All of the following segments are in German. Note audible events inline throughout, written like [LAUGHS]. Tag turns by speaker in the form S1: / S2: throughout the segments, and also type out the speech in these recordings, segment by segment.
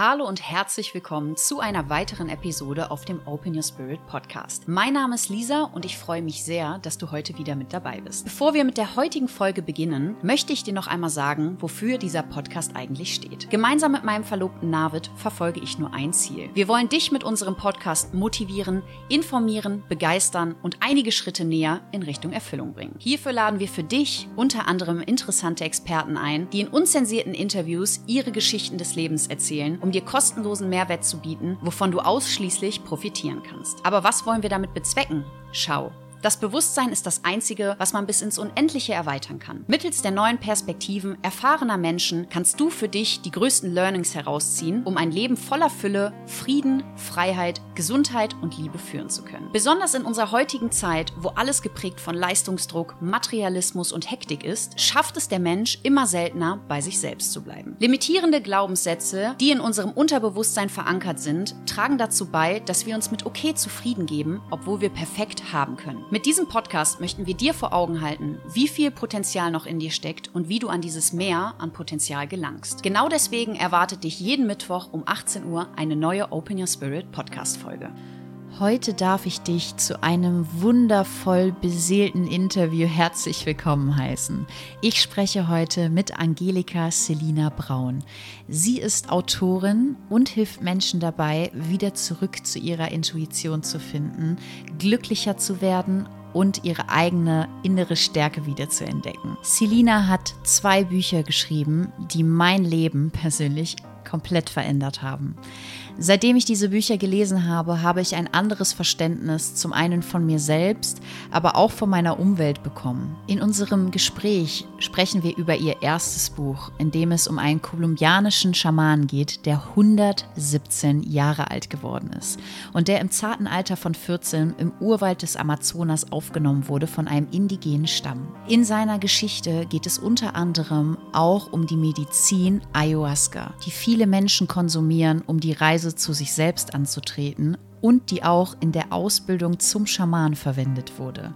S1: Hallo und herzlich willkommen zu einer weiteren Episode auf dem Open Your Spirit Podcast. Mein Name ist Lisa und ich freue mich sehr, dass du heute wieder mit dabei bist. Bevor wir mit der heutigen Folge beginnen, möchte ich dir noch einmal sagen, wofür dieser Podcast eigentlich steht. Gemeinsam mit meinem Verlobten Navid verfolge ich nur ein Ziel. Wir wollen dich mit unserem Podcast motivieren, informieren, begeistern und einige Schritte näher in Richtung Erfüllung bringen. Hierfür laden wir für dich unter anderem interessante Experten ein, die in unzensierten Interviews ihre Geschichten des Lebens erzählen um dir kostenlosen Mehrwert zu bieten, wovon du ausschließlich profitieren kannst. Aber was wollen wir damit bezwecken? Schau. Das Bewusstsein ist das Einzige, was man bis ins Unendliche erweitern kann. Mittels der neuen Perspektiven erfahrener Menschen kannst du für dich die größten Learnings herausziehen, um ein Leben voller Fülle, Frieden, Freiheit, Gesundheit und Liebe führen zu können. Besonders in unserer heutigen Zeit, wo alles geprägt von Leistungsdruck, Materialismus und Hektik ist, schafft es der Mensch immer seltener, bei sich selbst zu bleiben. Limitierende Glaubenssätze, die in unserem Unterbewusstsein verankert sind, tragen dazu bei, dass wir uns mit okay zufrieden geben, obwohl wir perfekt haben können. Mit diesem Podcast möchten wir dir vor Augen halten, wie viel Potenzial noch in dir steckt und wie du an dieses Mehr an Potenzial gelangst. Genau deswegen erwartet dich jeden Mittwoch um 18 Uhr eine neue Open Your Spirit Podcast-Folge. Heute darf ich dich zu einem wundervoll beseelten Interview herzlich willkommen heißen. Ich spreche heute mit Angelika Selina Braun. Sie ist Autorin und hilft Menschen dabei, wieder zurück zu ihrer Intuition zu finden, glücklicher zu werden und ihre eigene innere Stärke wieder zu entdecken. Selina hat zwei Bücher geschrieben, die mein Leben persönlich komplett verändert haben. Seitdem ich diese Bücher gelesen habe, habe ich ein anderes Verständnis zum einen von mir selbst, aber auch von meiner Umwelt bekommen. In unserem Gespräch sprechen wir über ihr erstes Buch, in dem es um einen kolumbianischen Schaman geht, der 117 Jahre alt geworden ist und der im zarten Alter von 14 im Urwald des Amazonas aufgenommen wurde von einem indigenen Stamm. In seiner Geschichte geht es unter anderem auch um die Medizin Ayahuasca, die viele Menschen konsumieren, um die Reise Reise zu sich selbst anzutreten und die auch in der Ausbildung zum Schaman verwendet wurde.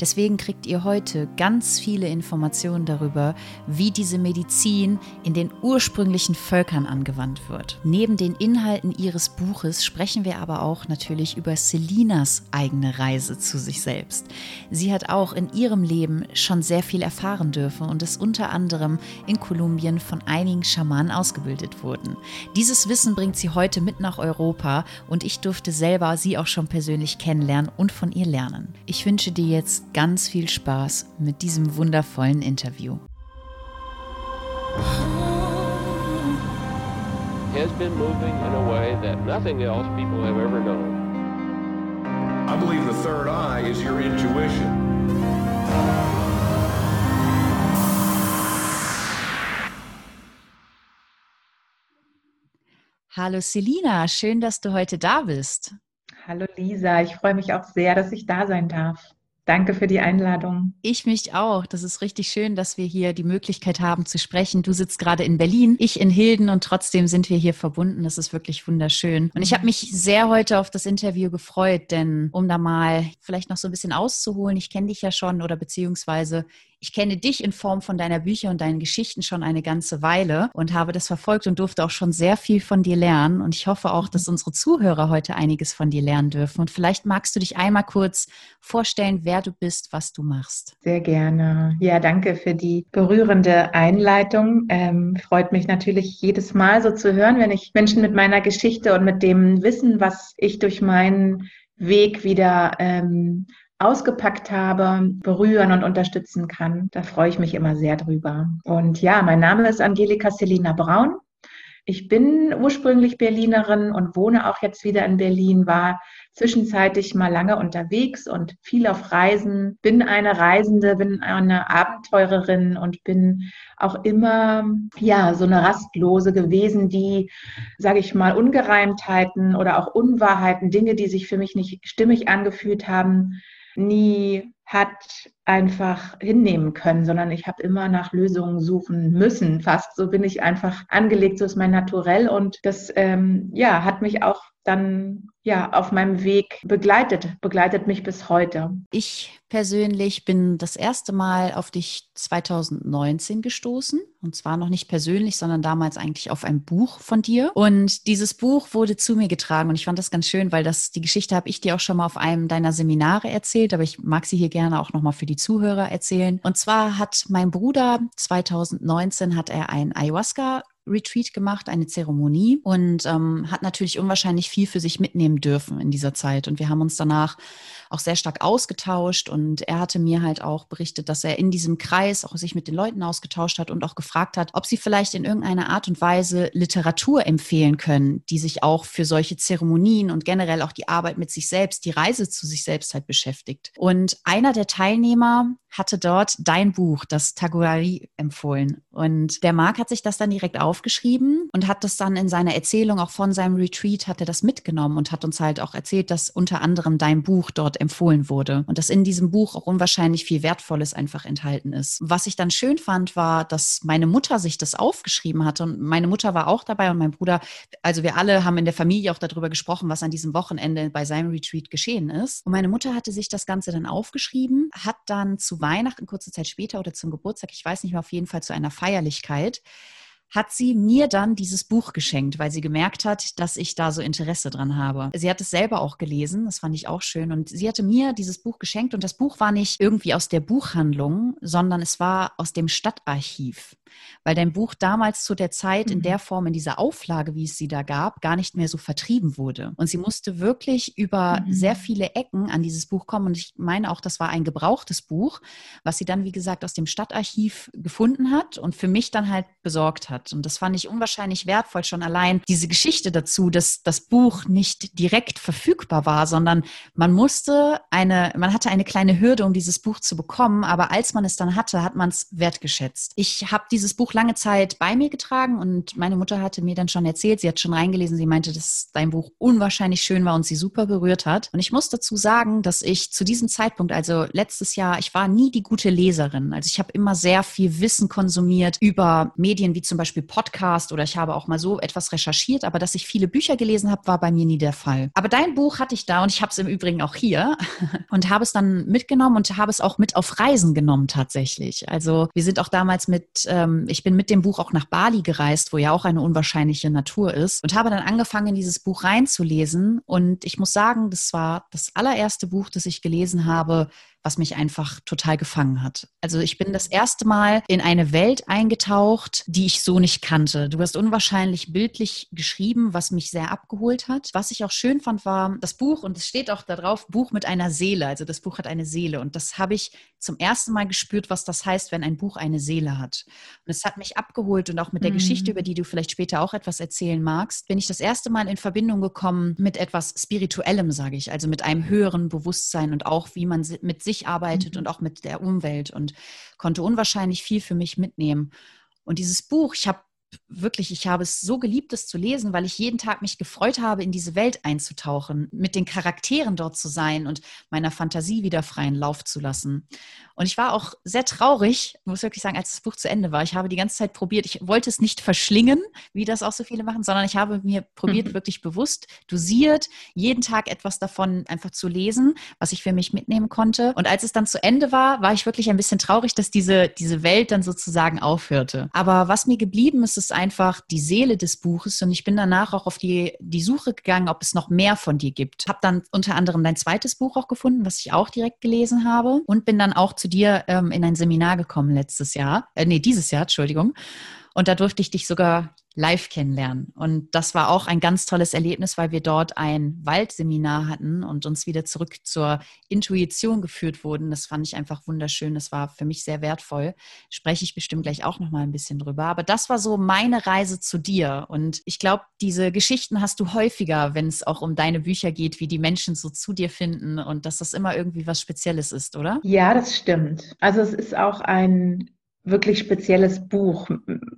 S1: Deswegen kriegt ihr heute ganz viele Informationen darüber, wie diese Medizin in den ursprünglichen Völkern angewandt wird. Neben den Inhalten ihres Buches sprechen wir aber auch natürlich über Selinas eigene Reise zu sich selbst. Sie hat auch in ihrem Leben schon sehr viel erfahren dürfen und ist unter anderem in Kolumbien von einigen Schamanen ausgebildet worden. Dieses Wissen bringt sie heute mit nach Europa und ich durfte selbst selber sie auch schon persönlich kennenlernen und von ihr lernen. Ich wünsche dir jetzt ganz viel Spaß mit diesem wundervollen Interview. has been moving in a way that nothing else people have ever known. I believe the third eye is your intuition. Hallo Selina, schön, dass du heute da bist.
S2: Hallo Lisa, ich freue mich auch sehr, dass ich da sein darf. Danke für die Einladung.
S1: Ich mich auch. Das ist richtig schön, dass wir hier die Möglichkeit haben zu sprechen. Du sitzt gerade in Berlin, ich in Hilden und trotzdem sind wir hier verbunden. Das ist wirklich wunderschön. Und ich habe mich sehr heute auf das Interview gefreut, denn um da mal vielleicht noch so ein bisschen auszuholen, ich kenne dich ja schon oder beziehungsweise ich kenne dich in Form von deiner Bücher und deinen Geschichten schon eine ganze Weile und habe das verfolgt und durfte auch schon sehr viel von dir lernen. Und ich hoffe auch, dass unsere Zuhörer heute einiges von dir lernen dürfen. Und vielleicht magst du dich einmal kurz vorstellen, wer du bist, was du machst.
S2: Sehr gerne. Ja, danke für die berührende Einleitung. Ähm, freut mich natürlich jedes Mal so zu hören, wenn ich Menschen mit meiner Geschichte und mit dem Wissen, was ich durch meinen Weg wieder ähm, ausgepackt habe, berühren und unterstützen kann. Da freue ich mich immer sehr drüber. Und ja, mein Name ist Angelika Selina Braun. Ich bin ursprünglich Berlinerin und wohne auch jetzt wieder in Berlin, war zwischenzeitlich mal lange unterwegs und viel auf Reisen, bin eine Reisende, bin eine Abenteurerin und bin auch immer, ja, so eine Rastlose gewesen, die, sage ich mal, Ungereimtheiten oder auch Unwahrheiten, Dinge, die sich für mich nicht stimmig angefühlt haben, nie hat einfach hinnehmen können, sondern ich habe immer nach Lösungen suchen müssen. Fast so bin ich einfach angelegt, so ist mein Naturell und das ähm, ja hat mich auch dann ja auf meinem Weg begleitet, begleitet mich bis heute.
S1: Ich persönlich bin das erste Mal auf dich 2019 gestoßen und zwar noch nicht persönlich, sondern damals eigentlich auf ein Buch von dir und dieses Buch wurde zu mir getragen und ich fand das ganz schön, weil das die Geschichte habe ich dir auch schon mal auf einem deiner Seminare erzählt, aber ich mag sie hier gerne auch noch mal für die Zuhörer erzählen. Und zwar hat mein Bruder 2019 hat er ein Ayahuasca Retreat gemacht, eine Zeremonie und ähm, hat natürlich unwahrscheinlich viel für sich mitnehmen dürfen in dieser Zeit. Und wir haben uns danach auch sehr stark ausgetauscht und er hatte mir halt auch berichtet, dass er in diesem Kreis auch sich mit den Leuten ausgetauscht hat und auch gefragt hat, ob sie vielleicht in irgendeiner Art und Weise Literatur empfehlen können, die sich auch für solche Zeremonien und generell auch die Arbeit mit sich selbst, die Reise zu sich selbst halt beschäftigt. Und einer der Teilnehmer hatte dort dein Buch, das Taguari, empfohlen. Und der Marc hat sich das dann direkt aufgeschrieben und hat das dann in seiner Erzählung auch von seinem Retreat, hat er das mitgenommen und hat uns halt auch erzählt, dass unter anderem dein Buch dort empfohlen wurde und dass in diesem Buch auch unwahrscheinlich viel Wertvolles einfach enthalten ist. Was ich dann schön fand, war, dass meine Mutter sich das aufgeschrieben hatte und meine Mutter war auch dabei und mein Bruder, also wir alle haben in der Familie auch darüber gesprochen, was an diesem Wochenende bei seinem Retreat geschehen ist. Und meine Mutter hatte sich das Ganze dann aufgeschrieben, hat dann zu Weihnachten, kurze Zeit später oder zum Geburtstag, ich weiß nicht mehr, auf jeden Fall zu einer Feierlichkeit, hat sie mir dann dieses Buch geschenkt, weil sie gemerkt hat, dass ich da so Interesse dran habe. Sie hat es selber auch gelesen, das fand ich auch schön. Und sie hatte mir dieses Buch geschenkt und das Buch war nicht irgendwie aus der Buchhandlung, sondern es war aus dem Stadtarchiv weil dein Buch damals zu der Zeit in mhm. der Form, in dieser Auflage, wie es sie da gab, gar nicht mehr so vertrieben wurde. Und sie musste wirklich über mhm. sehr viele Ecken an dieses Buch kommen. Und ich meine auch, das war ein gebrauchtes Buch, was sie dann, wie gesagt, aus dem Stadtarchiv gefunden hat und für mich dann halt besorgt hat. Und das fand ich unwahrscheinlich wertvoll, schon allein diese Geschichte dazu, dass das Buch nicht direkt verfügbar war, sondern man musste eine, man hatte eine kleine Hürde, um dieses Buch zu bekommen, aber als man es dann hatte, hat man es wertgeschätzt. Ich habe dieses dieses Buch lange Zeit bei mir getragen und meine Mutter hatte mir dann schon erzählt, sie hat schon reingelesen, sie meinte, dass dein Buch unwahrscheinlich schön war und sie super berührt hat. Und ich muss dazu sagen, dass ich zu diesem Zeitpunkt, also letztes Jahr, ich war nie die gute Leserin. Also ich habe immer sehr viel Wissen konsumiert über Medien wie zum Beispiel Podcast oder ich habe auch mal so etwas recherchiert, aber dass ich viele Bücher gelesen habe, war bei mir nie der Fall. Aber dein Buch hatte ich da und ich habe es im Übrigen auch hier [LAUGHS] und habe es dann mitgenommen und habe es auch mit auf Reisen genommen tatsächlich. Also wir sind auch damals mit ähm, ähm, ich bin mit dem Buch auch nach Bali gereist, wo ja auch eine unwahrscheinliche Natur ist und habe dann angefangen, in dieses Buch reinzulesen. Und ich muss sagen, das war das allererste Buch, das ich gelesen habe, was mich einfach total gefangen hat. Also ich bin das erste Mal in eine Welt eingetaucht, die ich so nicht kannte. Du hast unwahrscheinlich bildlich geschrieben, was mich sehr abgeholt hat. Was ich auch schön fand, war das Buch, und es steht auch da drauf, Buch mit einer Seele. Also das Buch hat eine Seele. Und das habe ich zum ersten Mal gespürt, was das heißt, wenn ein Buch eine Seele hat. Und es hat mich abgeholt und auch mit der mhm. Geschichte, über die du vielleicht später auch etwas erzählen magst, bin ich das erste Mal in Verbindung gekommen mit etwas Spirituellem, sage ich, also mit einem höheren Bewusstsein und auch, wie man mit sich sich arbeitet mhm. und auch mit der Umwelt und konnte unwahrscheinlich viel für mich mitnehmen. Und dieses Buch, ich habe wirklich, ich habe es so geliebt, es zu lesen, weil ich jeden Tag mich gefreut habe, in diese Welt einzutauchen, mit den Charakteren dort zu sein und meiner Fantasie wieder freien Lauf zu lassen. Und ich war auch sehr traurig, muss wirklich sagen, als das Buch zu Ende war. Ich habe die ganze Zeit probiert, ich wollte es nicht verschlingen, wie das auch so viele machen, sondern ich habe mir probiert, mhm. wirklich bewusst, dosiert, jeden Tag etwas davon einfach zu lesen, was ich für mich mitnehmen konnte. Und als es dann zu Ende war, war ich wirklich ein bisschen traurig, dass diese, diese Welt dann sozusagen aufhörte. Aber was mir geblieben ist, ist einfach die Seele des Buches. Und ich bin danach auch auf die, die Suche gegangen, ob es noch mehr von dir gibt. Habe dann unter anderem dein zweites Buch auch gefunden, was ich auch direkt gelesen habe. Und bin dann auch zu zu dir ähm, in ein Seminar gekommen letztes Jahr, äh, nee, dieses Jahr, Entschuldigung. Und da durfte ich dich sogar live kennenlernen. Und das war auch ein ganz tolles Erlebnis, weil wir dort ein Waldseminar hatten und uns wieder zurück zur Intuition geführt wurden. Das fand ich einfach wunderschön. Das war für mich sehr wertvoll. Spreche ich bestimmt gleich auch noch mal ein bisschen drüber. Aber das war so meine Reise zu dir. Und ich glaube, diese Geschichten hast du häufiger, wenn es auch um deine Bücher geht, wie die Menschen so zu dir finden und dass das immer irgendwie was Spezielles ist, oder?
S2: Ja, das stimmt. Also es ist auch ein wirklich spezielles Buch,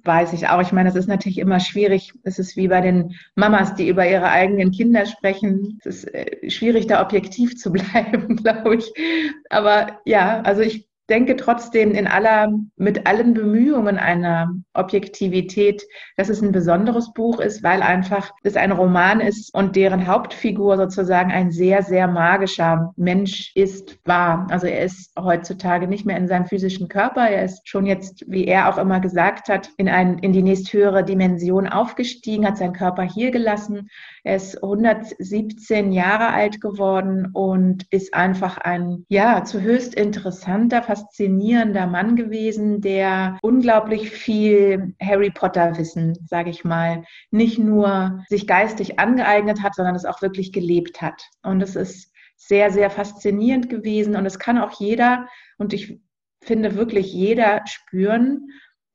S2: weiß ich auch. Ich meine, es ist natürlich immer schwierig. Es ist wie bei den Mamas, die über ihre eigenen Kinder sprechen. Es ist äh, schwierig, da objektiv [LAUGHS] zu bleiben, [LAUGHS] glaube ich. Aber ja, also ich denke trotzdem in aller, mit allen Bemühungen einer Objektivität, dass es ein besonderes Buch ist, weil einfach es ein Roman ist und deren Hauptfigur sozusagen ein sehr, sehr magischer Mensch ist, war. Also er ist heutzutage nicht mehr in seinem physischen Körper. Er ist schon jetzt, wie er auch immer gesagt hat, in, ein, in die nächsthöhere Dimension aufgestiegen, hat seinen Körper hier gelassen. Er ist 117 Jahre alt geworden und ist einfach ein, ja, zu höchst interessanter, faszinierender Mann gewesen, der unglaublich viel Harry Potter Wissen, sage ich mal, nicht nur sich geistig angeeignet hat, sondern es auch wirklich gelebt hat. Und es ist sehr, sehr faszinierend gewesen und es kann auch jeder, und ich finde wirklich jeder spüren,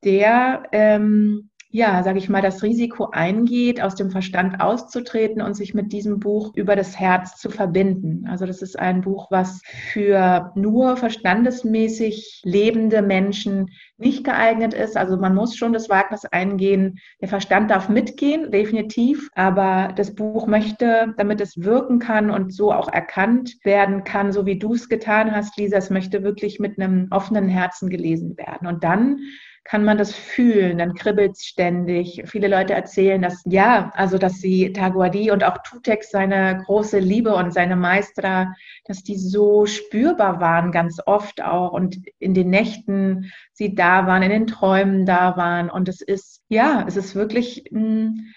S2: der ähm, ja, sage ich mal, das Risiko eingeht, aus dem Verstand auszutreten und sich mit diesem Buch über das Herz zu verbinden. Also das ist ein Buch, was für nur verstandesmäßig lebende Menschen nicht geeignet ist. Also man muss schon das Wagnis eingehen. Der Verstand darf mitgehen, definitiv. Aber das Buch möchte, damit es wirken kann und so auch erkannt werden kann, so wie du es getan hast, Lisa, es möchte wirklich mit einem offenen Herzen gelesen werden. Und dann kann man das fühlen, dann kribbelt es ständig. Viele Leute erzählen, dass ja, also dass sie Taguadi und auch Tutex seine große Liebe und seine Maestra, dass die so spürbar waren, ganz oft auch und in den Nächten sie da waren, in den Träumen da waren. Und es ist, ja, es ist wirklich ein,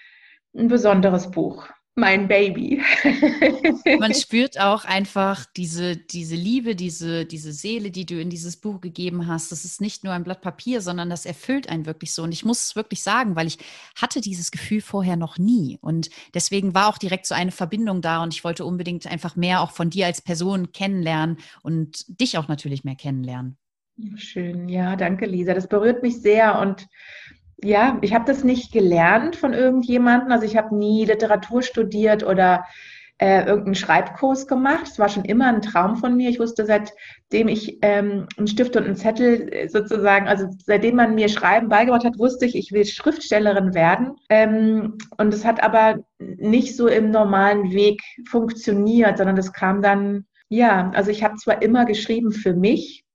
S2: ein besonderes Buch mein Baby. [LAUGHS]
S1: Man spürt auch einfach diese, diese Liebe, diese, diese Seele, die du in dieses Buch gegeben hast. Das ist nicht nur ein Blatt Papier, sondern das erfüllt einen wirklich so. Und ich muss es wirklich sagen, weil ich hatte dieses Gefühl vorher noch nie. Und deswegen war auch direkt so eine Verbindung da. Und ich wollte unbedingt einfach mehr auch von dir als Person kennenlernen und dich auch natürlich mehr kennenlernen.
S2: Schön, ja, danke, Lisa. Das berührt mich sehr und ja, ich habe das nicht gelernt von irgendjemandem. Also ich habe nie Literatur studiert oder äh, irgendeinen Schreibkurs gemacht. Es war schon immer ein Traum von mir. Ich wusste, seitdem ich ähm, einen Stift und einen Zettel äh, sozusagen, also seitdem man mir Schreiben beigebracht hat, wusste ich, ich will Schriftstellerin werden. Ähm, und es hat aber nicht so im normalen Weg funktioniert, sondern das kam dann, ja, also ich habe zwar immer geschrieben für mich,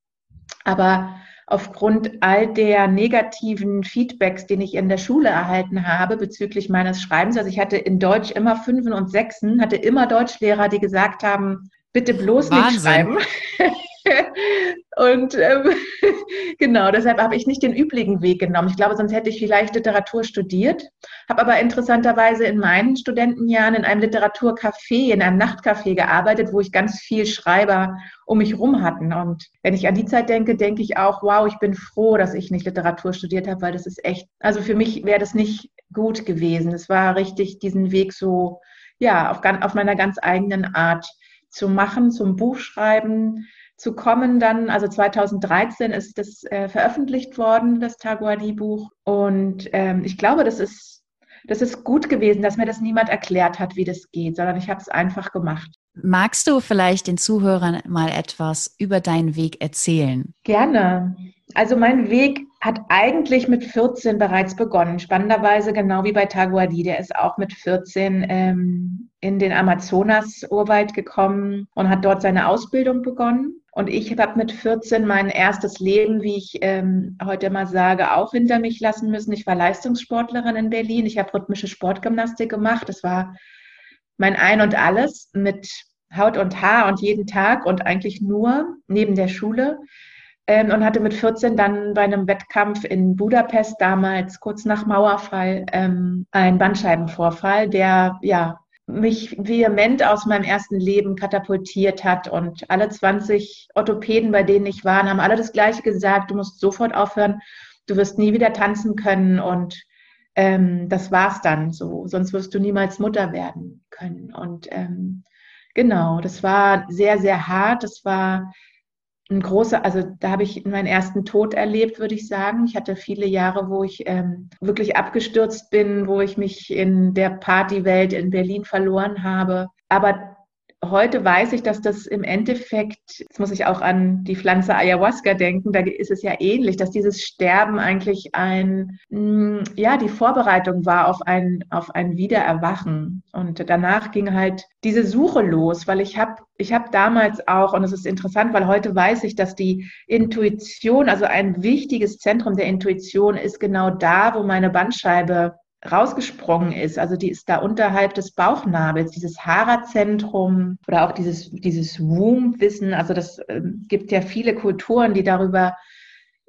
S2: aber aufgrund all der negativen Feedbacks, den ich in der Schule erhalten habe bezüglich meines Schreibens. Also ich hatte in Deutsch immer Fünfen und Sechsen, hatte immer Deutschlehrer, die gesagt haben, bitte bloß Wahnsinn. nicht schreiben. [LAUGHS] [LAUGHS] und ähm, [LAUGHS] genau, deshalb habe ich nicht den üblichen Weg genommen. Ich glaube, sonst hätte ich vielleicht Literatur studiert, habe aber interessanterweise in meinen Studentenjahren in einem Literaturcafé, in einem Nachtcafé gearbeitet, wo ich ganz viel Schreiber um mich rum hatten. Und wenn ich an die Zeit denke, denke ich auch, wow, ich bin froh, dass ich nicht Literatur studiert habe, weil das ist echt, also für mich wäre das nicht gut gewesen. Es war richtig, diesen Weg so, ja, auf, auf meiner ganz eigenen Art zu machen, zum Buchschreiben zu kommen dann, also 2013 ist das äh, veröffentlicht worden, das Taguadi-Buch. Und ähm, ich glaube, das ist, das ist gut gewesen, dass mir das niemand erklärt hat, wie das geht, sondern ich habe es einfach gemacht.
S1: Magst du vielleicht den Zuhörern mal etwas über deinen Weg erzählen?
S2: Gerne. Also mein Weg hat eigentlich mit 14 bereits begonnen. Spannenderweise genau wie bei Taguadi. Der ist auch mit 14 ähm, in den Amazonas-Urwald gekommen und hat dort seine Ausbildung begonnen. Und ich habe mit 14 mein erstes Leben, wie ich ähm, heute mal sage, auch hinter mich lassen müssen. Ich war Leistungssportlerin in Berlin. Ich habe rhythmische Sportgymnastik gemacht. Das war mein Ein und Alles mit Haut und Haar und jeden Tag und eigentlich nur neben der Schule. Ähm, und hatte mit 14 dann bei einem Wettkampf in Budapest damals, kurz nach Mauerfall, ähm, einen Bandscheibenvorfall, der ja mich vehement aus meinem ersten Leben katapultiert hat. Und alle 20 Orthopäden, bei denen ich war, haben alle das Gleiche gesagt, du musst sofort aufhören, du wirst nie wieder tanzen können und ähm, das war's dann so, sonst wirst du niemals Mutter werden können. Und ähm, genau, das war sehr, sehr hart. Das war ein großer, also da habe ich meinen ersten Tod erlebt, würde ich sagen. Ich hatte viele Jahre, wo ich ähm, wirklich abgestürzt bin, wo ich mich in der Partywelt in Berlin verloren habe. Aber heute weiß ich, dass das im Endeffekt, jetzt muss ich auch an die Pflanze Ayahuasca denken, da ist es ja ähnlich, dass dieses Sterben eigentlich ein, mm, ja, die Vorbereitung war auf ein, auf ein Wiedererwachen. Und danach ging halt diese Suche los, weil ich habe ich habe damals auch, und es ist interessant, weil heute weiß ich, dass die Intuition, also ein wichtiges Zentrum der Intuition ist genau da, wo meine Bandscheibe rausgesprungen ist. Also die ist da unterhalb des Bauchnabels, dieses Hara-Zentrum oder auch dieses, dieses Womb-Wissen. Also das äh, gibt ja viele Kulturen, die darüber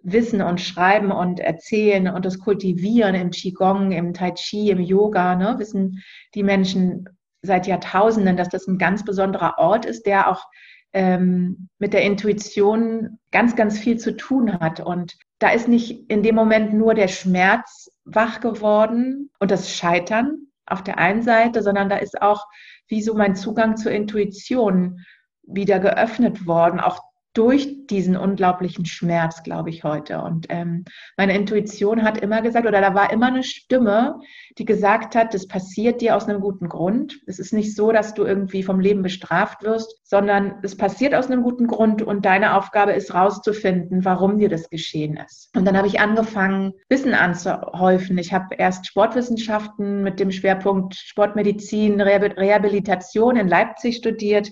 S2: wissen und schreiben und erzählen und das kultivieren im Qigong, im Tai Chi, im Yoga. Ne? Wissen die Menschen seit Jahrtausenden, dass das ein ganz besonderer Ort ist, der auch ähm, mit der Intuition ganz, ganz viel zu tun hat. Und da ist nicht in dem Moment nur der Schmerz wach geworden und das Scheitern auf der einen Seite, sondern da ist auch wie so mein Zugang zur Intuition wieder geöffnet worden, auch durch diesen unglaublichen Schmerz, glaube ich, heute. Und ähm, meine Intuition hat immer gesagt, oder da war immer eine Stimme, die gesagt hat, das passiert dir aus einem guten Grund. Es ist nicht so, dass du irgendwie vom Leben bestraft wirst, sondern es passiert aus einem guten Grund und deine Aufgabe ist rauszufinden, warum dir das geschehen ist. Und dann habe ich angefangen, Wissen anzuhäufen. Ich habe erst Sportwissenschaften mit dem Schwerpunkt Sportmedizin, Rehabilitation in Leipzig studiert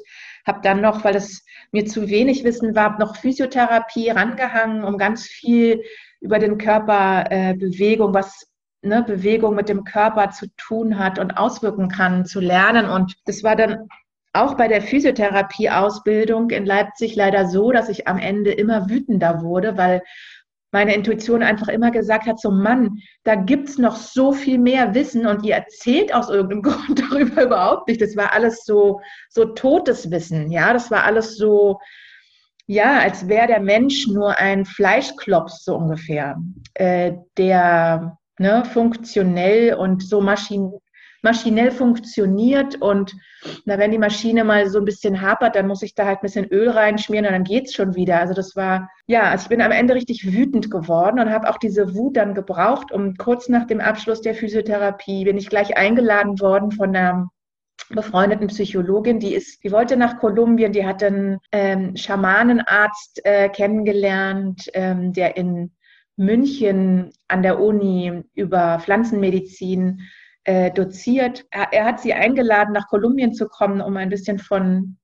S2: habe dann noch, weil es mir zu wenig Wissen war, noch Physiotherapie rangehangen, um ganz viel über den Körper, äh, Bewegung, was ne, Bewegung mit dem Körper zu tun hat und auswirken kann, zu lernen. Und das war dann auch bei der Physiotherapie-Ausbildung in Leipzig leider so, dass ich am Ende immer wütender wurde, weil meine Intuition einfach immer gesagt hat, so Mann, da gibt's noch so viel mehr Wissen und ihr erzählt aus irgendeinem [LAUGHS] Grund darüber überhaupt nicht. Das war alles so, so totes Wissen, ja, das war alles so, ja, als wäre der Mensch nur ein Fleischklops so ungefähr, äh, der ne, funktionell und so maschin maschinell funktioniert und na, wenn die Maschine mal so ein bisschen hapert, dann muss ich da halt ein bisschen Öl reinschmieren und dann geht's schon wieder. Also das war, ja, also ich bin am Ende richtig wütend geworden und habe auch diese Wut dann gebraucht, um kurz nach dem Abschluss der Physiotherapie bin ich gleich eingeladen worden von einer befreundeten Psychologin, die ist, die wollte nach Kolumbien, die hat einen ähm, Schamanenarzt äh, kennengelernt, ähm, der in München an der Uni über Pflanzenmedizin äh, doziert. Er, er, hat sie eingeladen, nach Kolumbien zu kommen, um ein bisschen von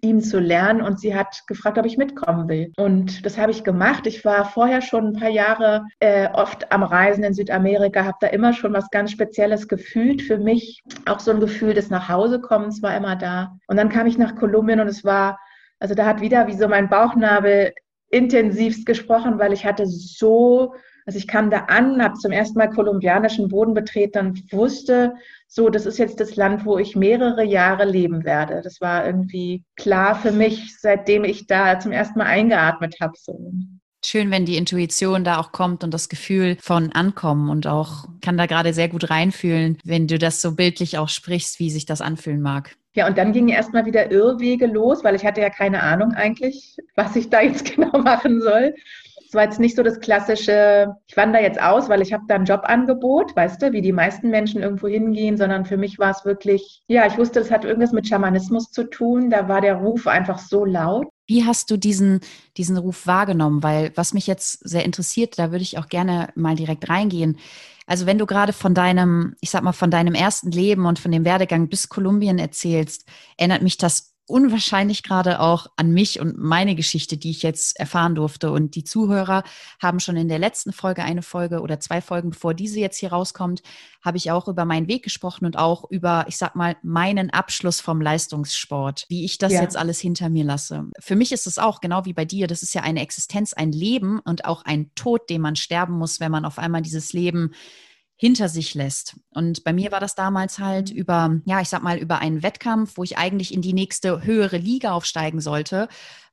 S2: ihm zu lernen und sie hat gefragt, ob ich mitkommen will. Und das habe ich gemacht. Ich war vorher schon ein paar Jahre äh, oft am Reisen in Südamerika, habe da immer schon was ganz Spezielles gefühlt für mich. Auch so ein Gefühl des Nachhausekommens war immer da. Und dann kam ich nach Kolumbien und es war, also da hat wieder wie so mein Bauchnabel intensivst gesprochen, weil ich hatte so also ich kam da an, habe zum ersten Mal kolumbianischen Boden betreten und wusste, so, das ist jetzt das Land, wo ich mehrere Jahre leben werde. Das war irgendwie klar für mich, seitdem ich da zum ersten Mal eingeatmet habe. So.
S1: Schön, wenn die Intuition da auch kommt und das Gefühl von Ankommen und auch kann da gerade sehr gut reinfühlen, wenn du das so bildlich auch sprichst, wie sich das anfühlen mag.
S2: Ja, und dann gingen erstmal wieder Irrwege los, weil ich hatte ja keine Ahnung eigentlich, was ich da jetzt [LAUGHS] genau machen soll es war jetzt nicht so das klassische, ich wandere jetzt aus, weil ich habe da ein Jobangebot, weißt du, wie die meisten Menschen irgendwo hingehen, sondern für mich war es wirklich, ja, ich wusste, es hat irgendwas mit Schamanismus zu tun. Da war der Ruf einfach so laut.
S1: Wie hast du diesen, diesen Ruf wahrgenommen? Weil was mich jetzt sehr interessiert, da würde ich auch gerne mal direkt reingehen. Also wenn du gerade von deinem, ich sag mal, von deinem ersten Leben und von dem Werdegang bis Kolumbien erzählst, erinnert mich das unwahrscheinlich gerade auch an mich und meine Geschichte, die ich jetzt erfahren durfte. Und die Zuhörer haben schon in der letzten Folge eine Folge oder zwei Folgen, bevor diese jetzt hier rauskommt, habe ich auch über meinen Weg gesprochen und auch über, ich sag mal, meinen Abschluss vom Leistungssport, wie ich das ja. jetzt alles hinter mir lasse. Für mich ist es auch genau wie bei dir. Das ist ja eine Existenz, ein Leben und auch ein Tod, den man sterben muss, wenn man auf einmal dieses Leben hinter sich lässt. Und bei mir war das damals halt mhm. über, ja, ich sag mal, über einen Wettkampf, wo ich eigentlich in die nächste höhere Liga aufsteigen sollte,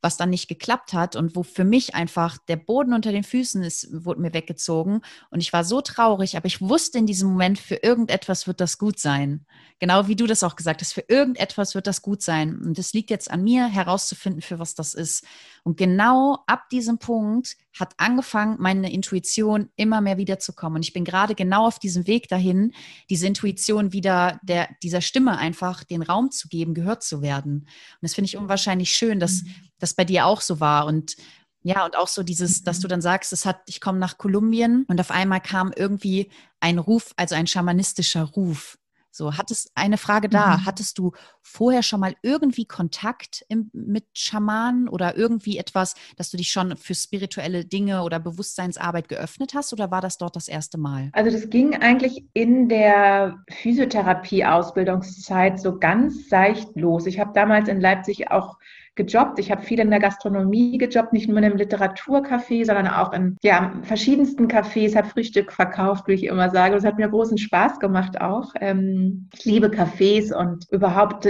S1: was dann nicht geklappt hat und wo für mich einfach der Boden unter den Füßen ist, wurde mir weggezogen und ich war so traurig, aber ich wusste in diesem Moment, für irgendetwas wird das gut sein. Genau wie du das auch gesagt hast, für irgendetwas wird das gut sein. Und es liegt jetzt an mir herauszufinden, für was das ist. Und genau ab diesem Punkt hat angefangen, meine Intuition immer mehr wiederzukommen. Und ich bin gerade genau auf diesem Weg dahin, diese Intuition wieder der, dieser Stimme einfach den Raum zu geben, gehört zu werden. Und das finde ich unwahrscheinlich schön, dass mhm. Das bei dir auch so war. Und ja, und auch so dieses, dass du mhm. dann sagst, es hat, ich komme nach Kolumbien und auf einmal kam irgendwie ein Ruf, also ein schamanistischer Ruf so, hattest eine Frage da. Mhm. Hattest du vorher schon mal irgendwie Kontakt im, mit Schamanen oder irgendwie etwas, dass du dich schon für spirituelle Dinge oder Bewusstseinsarbeit geöffnet hast oder war das dort das erste Mal?
S2: Also das ging eigentlich in der Physiotherapie-Ausbildungszeit so ganz seicht los. Ich habe damals in Leipzig auch gejobbt. Ich habe viel in der Gastronomie gejobbt, nicht nur in einem Literaturcafé, sondern auch in ja, verschiedensten Cafés, habe Frühstück verkauft, wie ich immer sage. Das hat mir großen Spaß gemacht auch. Ähm, ich liebe Cafés und überhaupt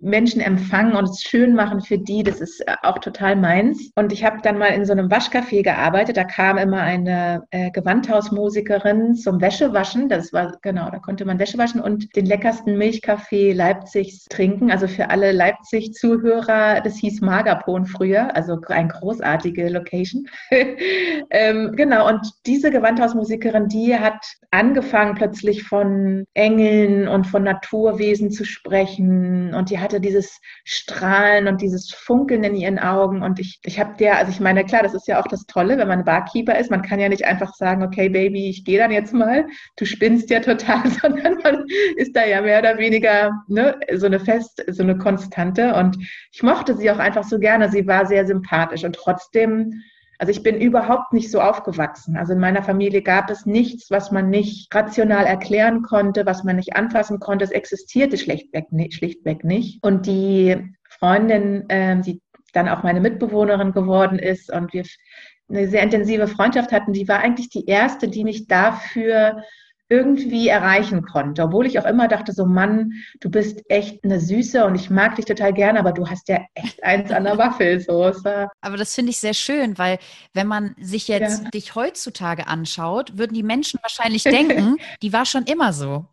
S2: Menschen empfangen und es schön machen für die, das ist äh, auch total meins. Und ich habe dann mal in so einem Waschcafé gearbeitet. Da kam immer eine äh, Gewandhausmusikerin zum Wäschewaschen. Das war genau, da konnte man Wäsche waschen und den leckersten Milchkaffee Leipzigs trinken. Also für alle Leipzig-Zuhörer, das hieß Magerpon früher, also ein großartige Location. [LAUGHS] ähm, genau, und diese Gewandhausmusikerin, die hat angefangen plötzlich von Engeln und von Naturwesen zu sprechen und die hat hatte dieses Strahlen und dieses Funkeln in ihren Augen. Und ich, ich habe der, also ich meine, klar, das ist ja auch das Tolle, wenn man Barkeeper ist. Man kann ja nicht einfach sagen, okay, Baby, ich gehe dann jetzt mal. Du spinnst ja total, [LAUGHS] sondern man ist da ja mehr oder weniger ne, so eine Fest, so eine Konstante. Und ich mochte sie auch einfach so gerne. Sie war sehr sympathisch und trotzdem also ich bin überhaupt nicht so aufgewachsen. Also in meiner Familie gab es nichts, was man nicht rational erklären konnte, was man nicht anfassen konnte. Es existierte schlichtweg nicht. Schlichtweg nicht. Und die Freundin, äh, die dann auch meine Mitbewohnerin geworden ist und wir eine sehr intensive Freundschaft hatten, die war eigentlich die erste, die mich dafür irgendwie erreichen konnte. Obwohl ich auch immer dachte, so Mann, du bist echt eine Süße und ich mag dich total gerne, aber du hast ja echt eins an der Waffel. So.
S1: Aber das finde ich sehr schön, weil wenn man sich jetzt ja. dich heutzutage anschaut, würden die Menschen wahrscheinlich denken, [LAUGHS] die war schon immer so.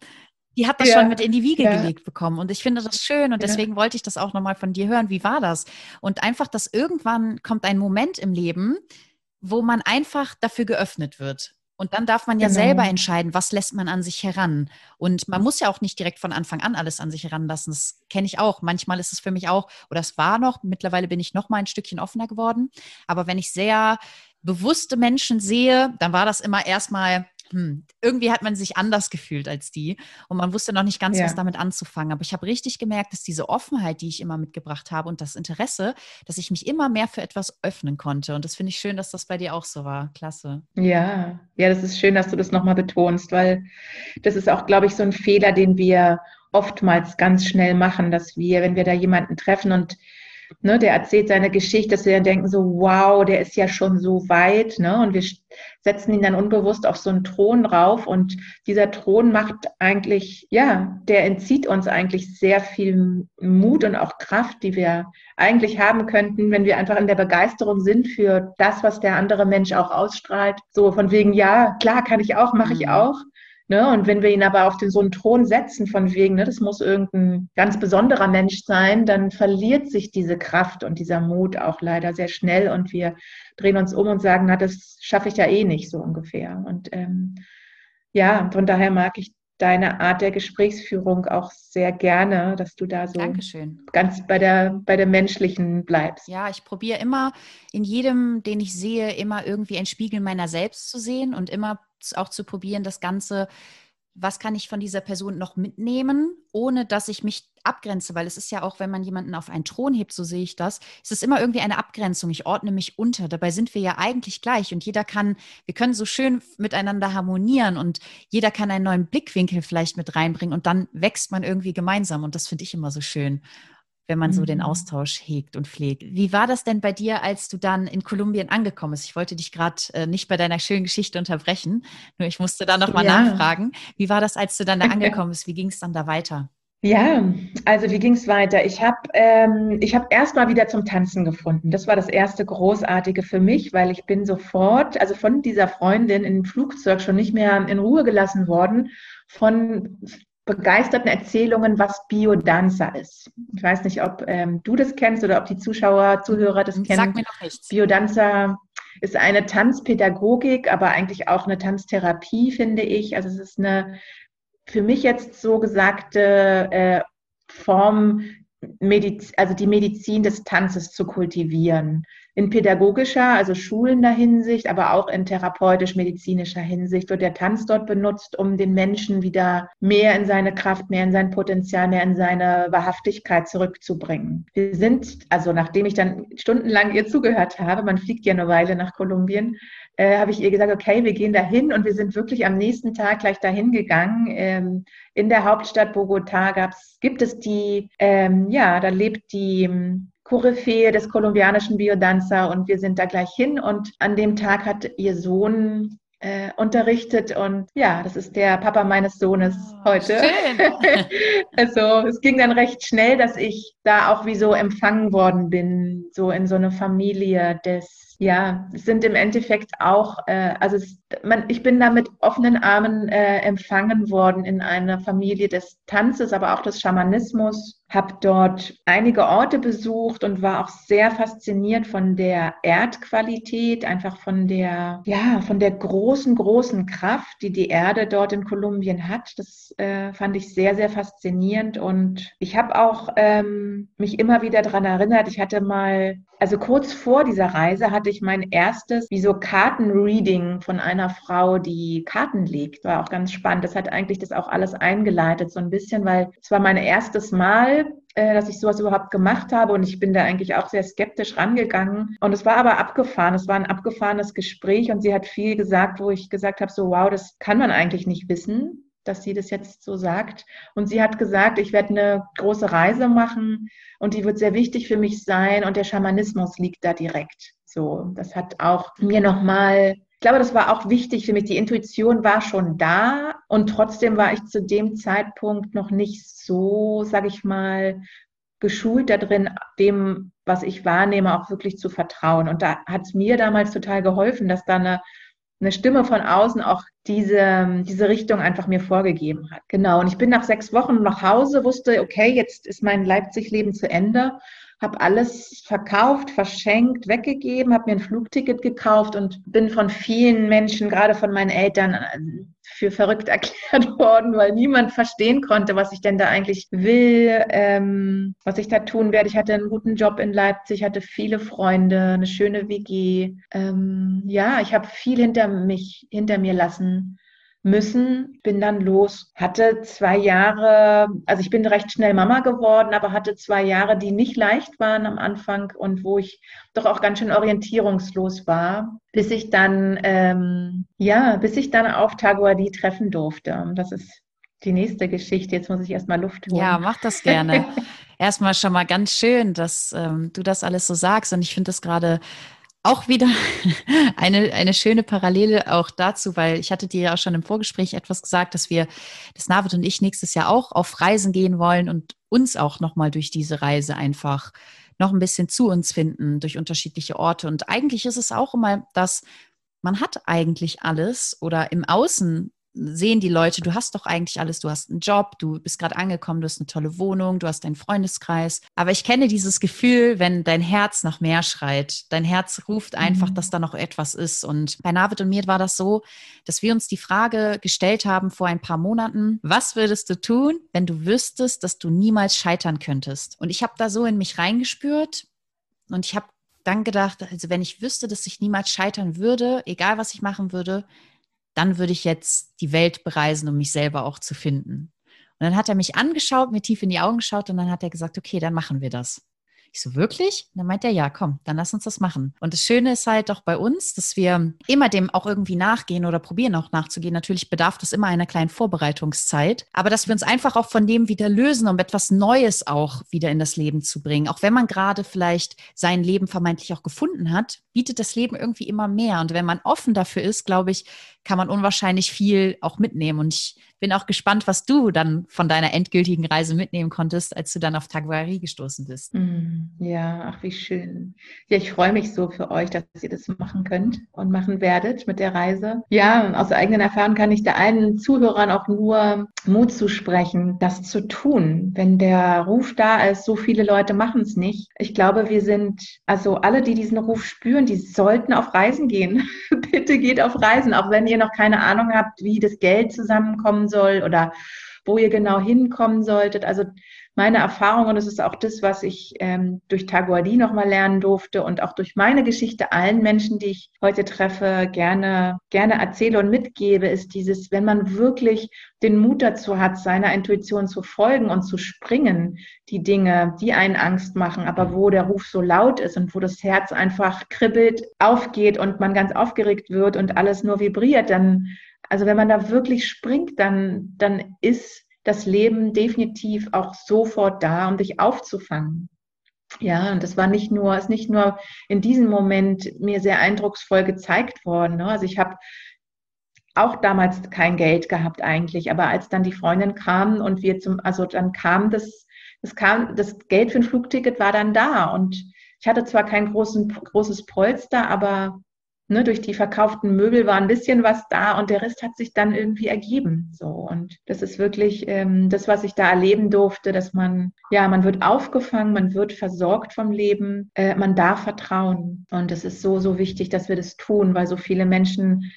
S1: Die hat das ja. schon mit in die Wiege ja. gelegt bekommen. Und ich finde das schön und deswegen wollte ich das auch nochmal von dir hören. Wie war das? Und einfach, dass irgendwann kommt ein Moment im Leben, wo man einfach dafür geöffnet wird. Und dann darf man ja genau. selber entscheiden, was lässt man an sich heran. Und man muss ja auch nicht direkt von Anfang an alles an sich heranlassen. Das kenne ich auch. Manchmal ist es für mich auch, oder es war noch, mittlerweile bin ich noch mal ein Stückchen offener geworden. Aber wenn ich sehr bewusste Menschen sehe, dann war das immer erstmal, hm, irgendwie hat man sich anders gefühlt als die und man wusste noch nicht ganz, ja. was damit anzufangen. Aber ich habe richtig gemerkt, dass diese Offenheit, die ich immer mitgebracht habe und das Interesse, dass ich mich immer mehr für etwas öffnen konnte. Und das finde ich schön, dass das bei dir auch so war. Klasse.
S2: Ja, ja, das ist schön, dass du das nochmal betonst, weil das ist auch, glaube ich, so ein Fehler, den wir oftmals ganz schnell machen, dass wir, wenn wir da jemanden treffen und ne, der erzählt seine Geschichte, dass wir dann denken so, wow, der ist ja schon so weit, ne, und wir setzen ihn dann unbewusst auf so einen Thron rauf und dieser Thron macht eigentlich, ja, der entzieht uns eigentlich sehr viel Mut und auch Kraft, die wir eigentlich haben könnten, wenn wir einfach in der Begeisterung sind für das, was der andere Mensch auch ausstrahlt. So von wegen, ja, klar, kann ich auch, mache ich mhm. auch. Ne? Und wenn wir ihn aber auf den, so einen Thron setzen, von wegen, ne, das muss irgendein ganz besonderer Mensch sein, dann verliert sich diese Kraft und dieser Mut auch leider sehr schnell und wir drehen uns um und sagen, na, das schaffe ich ja eh nicht so ungefähr. Und ähm, ja, von daher mag ich deine Art der Gesprächsführung auch sehr gerne, dass du da so
S1: Dankeschön.
S2: ganz bei der, bei der menschlichen bleibst.
S1: Ja, ich probiere immer in jedem, den ich sehe, immer irgendwie ein Spiegel meiner selbst zu sehen und immer auch zu probieren, das Ganze was kann ich von dieser Person noch mitnehmen, ohne dass ich mich abgrenze, weil es ist ja auch, wenn man jemanden auf einen Thron hebt, so sehe ich das, es ist immer irgendwie eine Abgrenzung. Ich ordne mich unter. Dabei sind wir ja eigentlich gleich und jeder kann, wir können so schön miteinander harmonieren und jeder kann einen neuen Blickwinkel vielleicht mit reinbringen und dann wächst man irgendwie gemeinsam und das finde ich immer so schön wenn man so den mhm. Austausch hegt und pflegt. Wie war das denn bei dir, als du dann in Kolumbien angekommen bist? Ich wollte dich gerade äh, nicht bei deiner schönen Geschichte unterbrechen, nur ich musste da nochmal ja. nachfragen. Wie war das, als du dann da [LAUGHS] angekommen bist? Wie ging es dann da weiter?
S2: Ja, also wie ging es weiter? Ich habe ähm, ich hab erst mal wieder zum Tanzen gefunden. Das war das erste Großartige für mich, weil ich bin sofort, also von dieser Freundin im Flugzeug schon nicht mehr in Ruhe gelassen worden von begeisterten Erzählungen, was Biodanza ist. Ich weiß nicht, ob ähm, du das kennst oder ob die Zuschauer, Zuhörer das kennen. Sag
S1: mir noch nichts.
S2: Biodanza ist eine Tanzpädagogik, aber eigentlich auch eine Tanztherapie, finde ich. Also es ist eine für mich jetzt so gesagte äh, Form, Mediz also die Medizin des Tanzes zu kultivieren. In pädagogischer, also schulender Hinsicht, aber auch in therapeutisch-medizinischer Hinsicht wird der Tanz dort benutzt, um den Menschen wieder mehr in seine Kraft, mehr in sein Potenzial, mehr in seine Wahrhaftigkeit zurückzubringen. Wir sind, also nachdem ich dann stundenlang ihr zugehört habe, man fliegt ja eine Weile nach Kolumbien, äh, habe ich ihr gesagt, okay, wir gehen dahin und wir sind wirklich am nächsten Tag gleich dahin gegangen. Ähm, in der Hauptstadt Bogotá gab's, gibt es die, ähm, ja, da lebt die Koryphäe des kolumbianischen Biodanza und wir sind da gleich hin. Und an dem Tag hat ihr Sohn äh, unterrichtet und ja, das ist der Papa meines Sohnes oh, heute. [LAUGHS] also es ging dann recht schnell, dass ich da auch wie so empfangen worden bin, so in so eine Familie des ja, es sind im Endeffekt auch, äh, also es, man, ich bin da mit offenen Armen äh, empfangen worden in einer Familie des Tanzes, aber auch des Schamanismus habe dort einige Orte besucht und war auch sehr fasziniert von der Erdqualität, einfach von der, ja, von der großen, großen Kraft, die die Erde dort in Kolumbien hat. Das äh, fand ich sehr, sehr faszinierend und ich habe auch ähm, mich immer wieder daran erinnert, ich hatte mal, also kurz vor dieser Reise hatte ich mein erstes, wie so Kartenreading von einer Frau, die Karten legt. War auch ganz spannend. Das hat eigentlich das auch alles eingeleitet, so ein bisschen, weil es war mein erstes Mal äh, dass ich sowas überhaupt gemacht habe und ich bin da eigentlich auch sehr skeptisch rangegangen. Und es war aber abgefahren, es war ein abgefahrenes Gespräch und sie hat viel gesagt, wo ich gesagt habe, so wow, das kann man eigentlich nicht wissen, dass sie das jetzt so sagt. Und sie hat gesagt, ich werde eine große Reise machen und die wird sehr wichtig für mich sein und der Schamanismus liegt da direkt. So, das hat auch mir nochmal ich glaube, das war auch wichtig für mich. Die Intuition war schon da und trotzdem war ich zu dem Zeitpunkt noch nicht so, sage ich mal, geschult darin, dem, was ich wahrnehme, auch wirklich zu vertrauen. Und da hat es mir damals total geholfen, dass da eine, eine Stimme von außen auch diese, diese Richtung einfach mir vorgegeben hat. Genau. Und ich bin nach sechs Wochen nach Hause, wusste, okay, jetzt ist mein Leipzig-Leben zu Ende habe alles verkauft, verschenkt, weggegeben, habe mir ein Flugticket gekauft und bin von vielen Menschen, gerade von meinen Eltern, äh, für verrückt [LAUGHS] erklärt worden, weil niemand verstehen konnte, was ich denn da eigentlich will, ähm, was ich da tun werde. Ich hatte einen guten Job in Leipzig, hatte viele Freunde, eine schöne WG. Ähm, ja, ich habe viel hinter mich, hinter mir lassen müssen, bin dann los, hatte zwei Jahre, also ich bin recht schnell Mama geworden, aber hatte zwei Jahre, die nicht leicht waren am Anfang und wo ich doch auch ganz schön orientierungslos war, bis ich dann, ähm, ja, bis ich dann auf Taguadi treffen durfte. Das ist die nächste Geschichte. Jetzt muss ich erstmal Luft holen.
S1: Ja, mach das gerne. [LAUGHS] erstmal schon mal ganz schön, dass ähm, du das alles so sagst. Und ich finde das gerade auch wieder [LAUGHS] eine, eine schöne Parallele auch dazu, weil ich hatte dir ja auch schon im Vorgespräch etwas gesagt, dass wir, dass Navid und ich nächstes Jahr auch auf Reisen gehen wollen und uns auch nochmal durch diese Reise einfach noch ein bisschen zu uns finden, durch unterschiedliche Orte. Und eigentlich ist es auch immer das, man hat eigentlich alles oder im Außen sehen die Leute, du hast doch eigentlich alles, du hast einen Job, du bist gerade angekommen, du hast eine tolle Wohnung, du hast deinen Freundeskreis. Aber ich kenne dieses Gefühl, wenn dein Herz nach mehr schreit. Dein Herz ruft einfach, mhm. dass da noch etwas ist. Und bei Navid und mir war das so, dass wir uns die Frage gestellt haben vor ein paar Monaten, was würdest du tun, wenn du wüsstest, dass du niemals scheitern könntest? Und ich habe da so in mich reingespürt und ich habe dann gedacht, also wenn ich wüsste, dass ich niemals scheitern würde, egal was ich machen würde, dann würde ich jetzt die Welt bereisen, um mich selber auch zu finden. Und dann hat er mich angeschaut, mir tief in die Augen geschaut und dann hat er gesagt, okay, dann machen wir das. Ich so, wirklich? Und dann meint er, ja, komm, dann lass uns das machen. Und das Schöne ist halt doch bei uns, dass wir immer dem auch irgendwie nachgehen oder probieren auch nachzugehen. Natürlich bedarf das immer einer kleinen Vorbereitungszeit, aber dass wir uns einfach auch von dem wieder lösen, um etwas Neues auch wieder in das Leben zu bringen. Auch wenn man gerade vielleicht sein Leben vermeintlich auch gefunden hat, bietet das Leben irgendwie immer mehr. Und wenn man offen dafür ist, glaube ich, kann man unwahrscheinlich viel auch mitnehmen. Und ich bin auch gespannt, was du dann von deiner endgültigen Reise mitnehmen konntest, als du dann auf Taguari gestoßen bist.
S2: Mm, ja, ach, wie schön. Ja, ich freue mich so für euch, dass ihr das machen könnt und machen werdet mit der Reise. Ja, aus eigener Erfahrung kann ich da allen Zuhörern auch nur Mut zusprechen, das zu tun. Wenn der Ruf da ist, so viele Leute machen es nicht. Ich glaube, wir sind, also alle, die diesen Ruf spüren, die sollten auf Reisen gehen. [LAUGHS] Bitte geht auf Reisen, auch wenn ihr noch keine Ahnung habt, wie das Geld zusammenkommen soll oder wo ihr genau hinkommen solltet. Also meine Erfahrung, und es ist auch das, was ich ähm, durch Taguadi nochmal lernen durfte und auch durch meine Geschichte allen Menschen, die ich heute treffe, gerne, gerne erzähle und mitgebe, ist dieses, wenn man wirklich den Mut dazu hat, seiner Intuition zu folgen und zu springen, die Dinge, die einen Angst machen, aber wo der Ruf so laut ist und wo das Herz einfach kribbelt, aufgeht und man ganz aufgeregt wird und alles nur vibriert, dann, also wenn man da wirklich springt, dann, dann ist das Leben definitiv auch sofort da, um dich aufzufangen. Ja, und das war nicht nur, ist nicht nur in diesem Moment mir sehr eindrucksvoll gezeigt worden. Ne? Also ich habe auch damals kein Geld gehabt eigentlich, aber als dann die Freundin kam und wir zum, also dann kam das, das kam, das Geld für ein Flugticket war dann da und ich hatte zwar kein großen, großes Polster, aber ne, durch die verkauften Möbel war ein bisschen was da und der Rest hat sich dann irgendwie ergeben. So und das ist wirklich ähm, das, was ich da erleben durfte, dass man ja, man wird aufgefangen, man wird versorgt vom Leben, äh, man darf vertrauen und es ist so so wichtig, dass wir das tun, weil so viele Menschen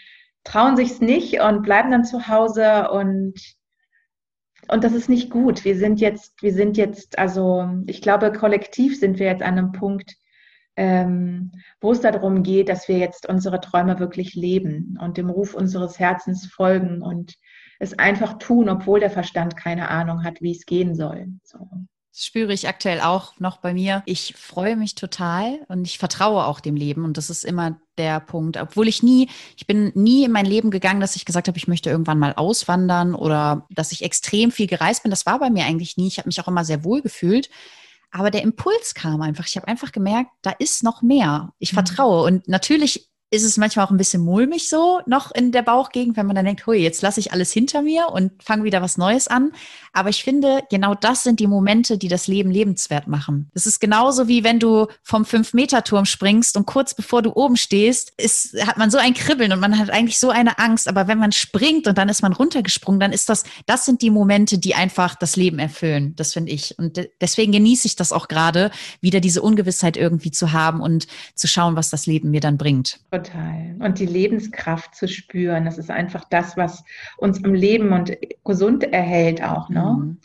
S2: trauen sich's nicht und bleiben dann zu Hause und und das ist nicht gut. Wir sind jetzt, wir sind jetzt, also ich glaube, kollektiv sind wir jetzt an einem Punkt, ähm, wo es darum geht, dass wir jetzt unsere Träume wirklich leben und dem Ruf unseres Herzens folgen und es einfach tun, obwohl der Verstand keine Ahnung hat, wie es gehen soll. So.
S1: Das spüre ich aktuell auch noch bei mir. Ich freue mich total und ich vertraue auch dem Leben. Und das ist immer der Punkt. Obwohl ich nie, ich bin nie in mein Leben gegangen, dass ich gesagt habe, ich möchte irgendwann mal auswandern oder dass ich extrem viel gereist bin. Das war bei mir eigentlich nie. Ich habe mich auch immer sehr wohl gefühlt. Aber der Impuls kam einfach. Ich habe einfach gemerkt, da ist noch mehr. Ich mhm. vertraue. Und natürlich ist es manchmal auch ein bisschen mulmig so noch in der Bauchgegend, wenn man dann denkt, hui, jetzt lasse ich alles hinter mir und fange wieder was Neues an. Aber ich finde, genau das sind die Momente, die das Leben lebenswert machen. Das ist genauso wie wenn du vom Fünf-Meter-Turm springst und kurz bevor du oben stehst, ist, hat man so ein Kribbeln und man hat eigentlich so eine Angst. Aber wenn man springt und dann ist man runtergesprungen, dann ist das, das sind die Momente, die einfach das Leben erfüllen. Das finde ich. Und de deswegen genieße ich das auch gerade, wieder diese Ungewissheit irgendwie zu haben und zu schauen, was das Leben mir dann bringt.
S2: Total. Und die Lebenskraft zu spüren, das ist einfach das, was uns im Leben und gesund erhält auch. Ne? Mhm.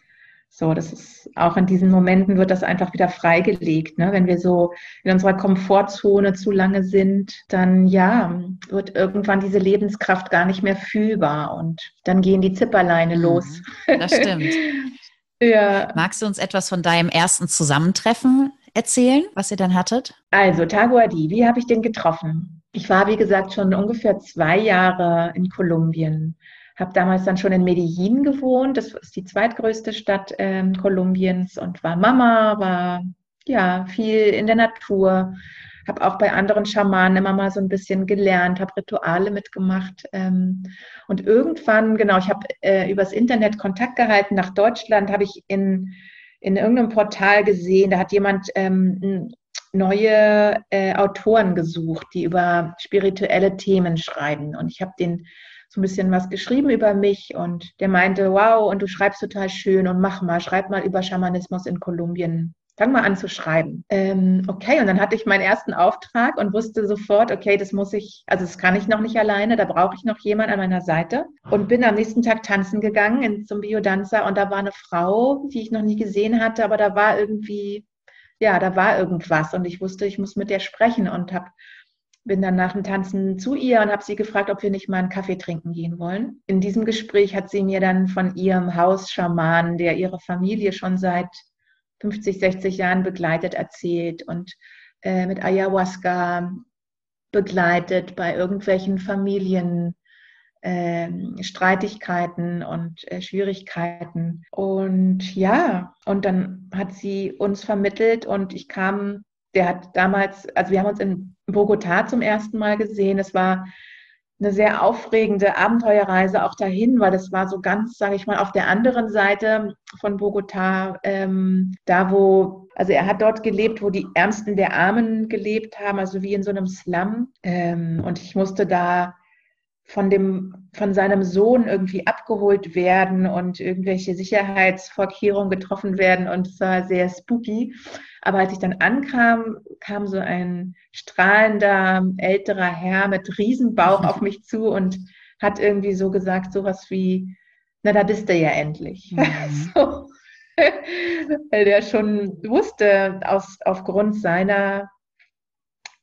S2: So, das ist auch in diesen Momenten wird das einfach wieder freigelegt. Ne? Wenn wir so in unserer Komfortzone zu lange sind, dann ja, wird irgendwann diese Lebenskraft gar nicht mehr fühlbar und dann gehen die Zipperleine mhm. los.
S1: Das stimmt. [LAUGHS] ja. Magst du uns etwas von deinem ersten Zusammentreffen erzählen, was ihr dann hattet?
S2: Also, Taguadi, wie habe ich den getroffen? Ich war, wie gesagt, schon ungefähr zwei Jahre in Kolumbien. Habe damals dann schon in Medellin gewohnt. Das ist die zweitgrößte Stadt ähm, Kolumbiens und war Mama, war ja viel in der Natur. Habe auch bei anderen Schamanen immer mal so ein bisschen gelernt, habe Rituale mitgemacht. Ähm, und irgendwann, genau, ich habe äh, übers Internet Kontakt gehalten nach Deutschland, habe ich in, in irgendeinem Portal gesehen, da hat jemand ähm, neue äh, Autoren gesucht, die über spirituelle Themen schreiben. Und ich habe den so ein bisschen was geschrieben über mich und der meinte, wow, und du schreibst total schön und mach mal, schreib mal über Schamanismus in Kolumbien. Fang mal an zu schreiben. Ähm, okay, und dann hatte ich meinen ersten Auftrag und wusste sofort, okay, das muss ich, also das kann ich noch nicht alleine, da brauche ich noch jemand an meiner Seite. Und bin am nächsten Tag tanzen gegangen in, zum Biodanzer und da war eine Frau, die ich noch nie gesehen hatte, aber da war irgendwie ja, da war irgendwas und ich wusste, ich muss mit der sprechen und hab, bin dann nach dem Tanzen zu ihr und habe sie gefragt, ob wir nicht mal einen Kaffee trinken gehen wollen. In diesem Gespräch hat sie mir dann von ihrem Hausschaman, der ihre Familie schon seit 50, 60 Jahren begleitet, erzählt und äh, mit Ayahuasca begleitet bei irgendwelchen Familien äh, Streitigkeiten und äh, Schwierigkeiten. Und ja, und dann hat sie uns vermittelt und ich kam, der hat damals, also wir haben uns in Bogotá zum ersten Mal gesehen. Es war eine sehr aufregende Abenteuerreise auch dahin, weil das war so ganz, sage ich mal, auf der anderen Seite von Bogota, ähm, da wo, also er hat dort gelebt, wo die Ärmsten der Armen gelebt haben, also wie in so einem Slum. Ähm, und ich musste da von dem, von seinem Sohn irgendwie abgeholt werden und irgendwelche Sicherheitsvorkehrungen getroffen werden und es war sehr spooky. Aber als ich dann ankam, kam so ein strahlender älterer Herr mit Riesenbauch [LAUGHS] auf mich zu und hat irgendwie so gesagt, sowas wie, na, da bist du ja endlich. Mhm. [LAUGHS] so. Weil der schon wusste, aus, aufgrund seiner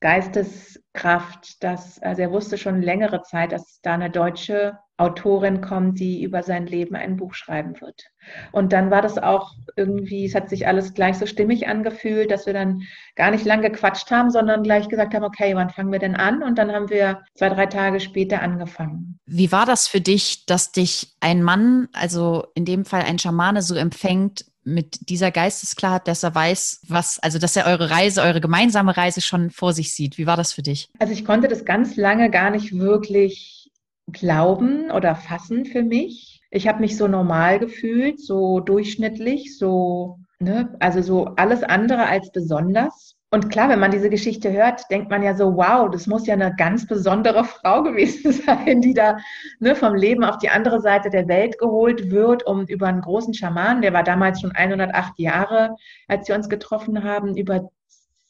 S2: Geisteskraft, dass, also er wusste schon längere Zeit, dass da eine deutsche Autorin kommt, die über sein Leben ein Buch schreiben wird. Und dann war das auch irgendwie, es hat sich alles gleich so stimmig angefühlt, dass wir dann gar nicht lang gequatscht haben, sondern gleich gesagt haben, okay, wann fangen wir denn an? Und dann haben wir zwei, drei Tage später angefangen.
S1: Wie war das für dich, dass dich ein Mann, also in dem Fall ein Schamane, so empfängt, mit dieser Geistesklarheit, dass er weiß, was, also dass er eure Reise, eure gemeinsame Reise schon vor sich sieht. Wie war das für dich?
S2: Also ich konnte das ganz lange gar nicht wirklich glauben oder fassen für mich. Ich habe mich so normal gefühlt, so durchschnittlich, so, ne, also so alles andere als besonders. Und klar, wenn man diese Geschichte hört, denkt man ja so, wow, das muss ja eine ganz besondere [LAUGHS] Frau gewesen [LAUGHS] sein, die da ne, vom Leben auf die andere Seite der Welt geholt wird, um über einen großen Schaman, der war damals schon 108 Jahre, als wir uns getroffen haben, über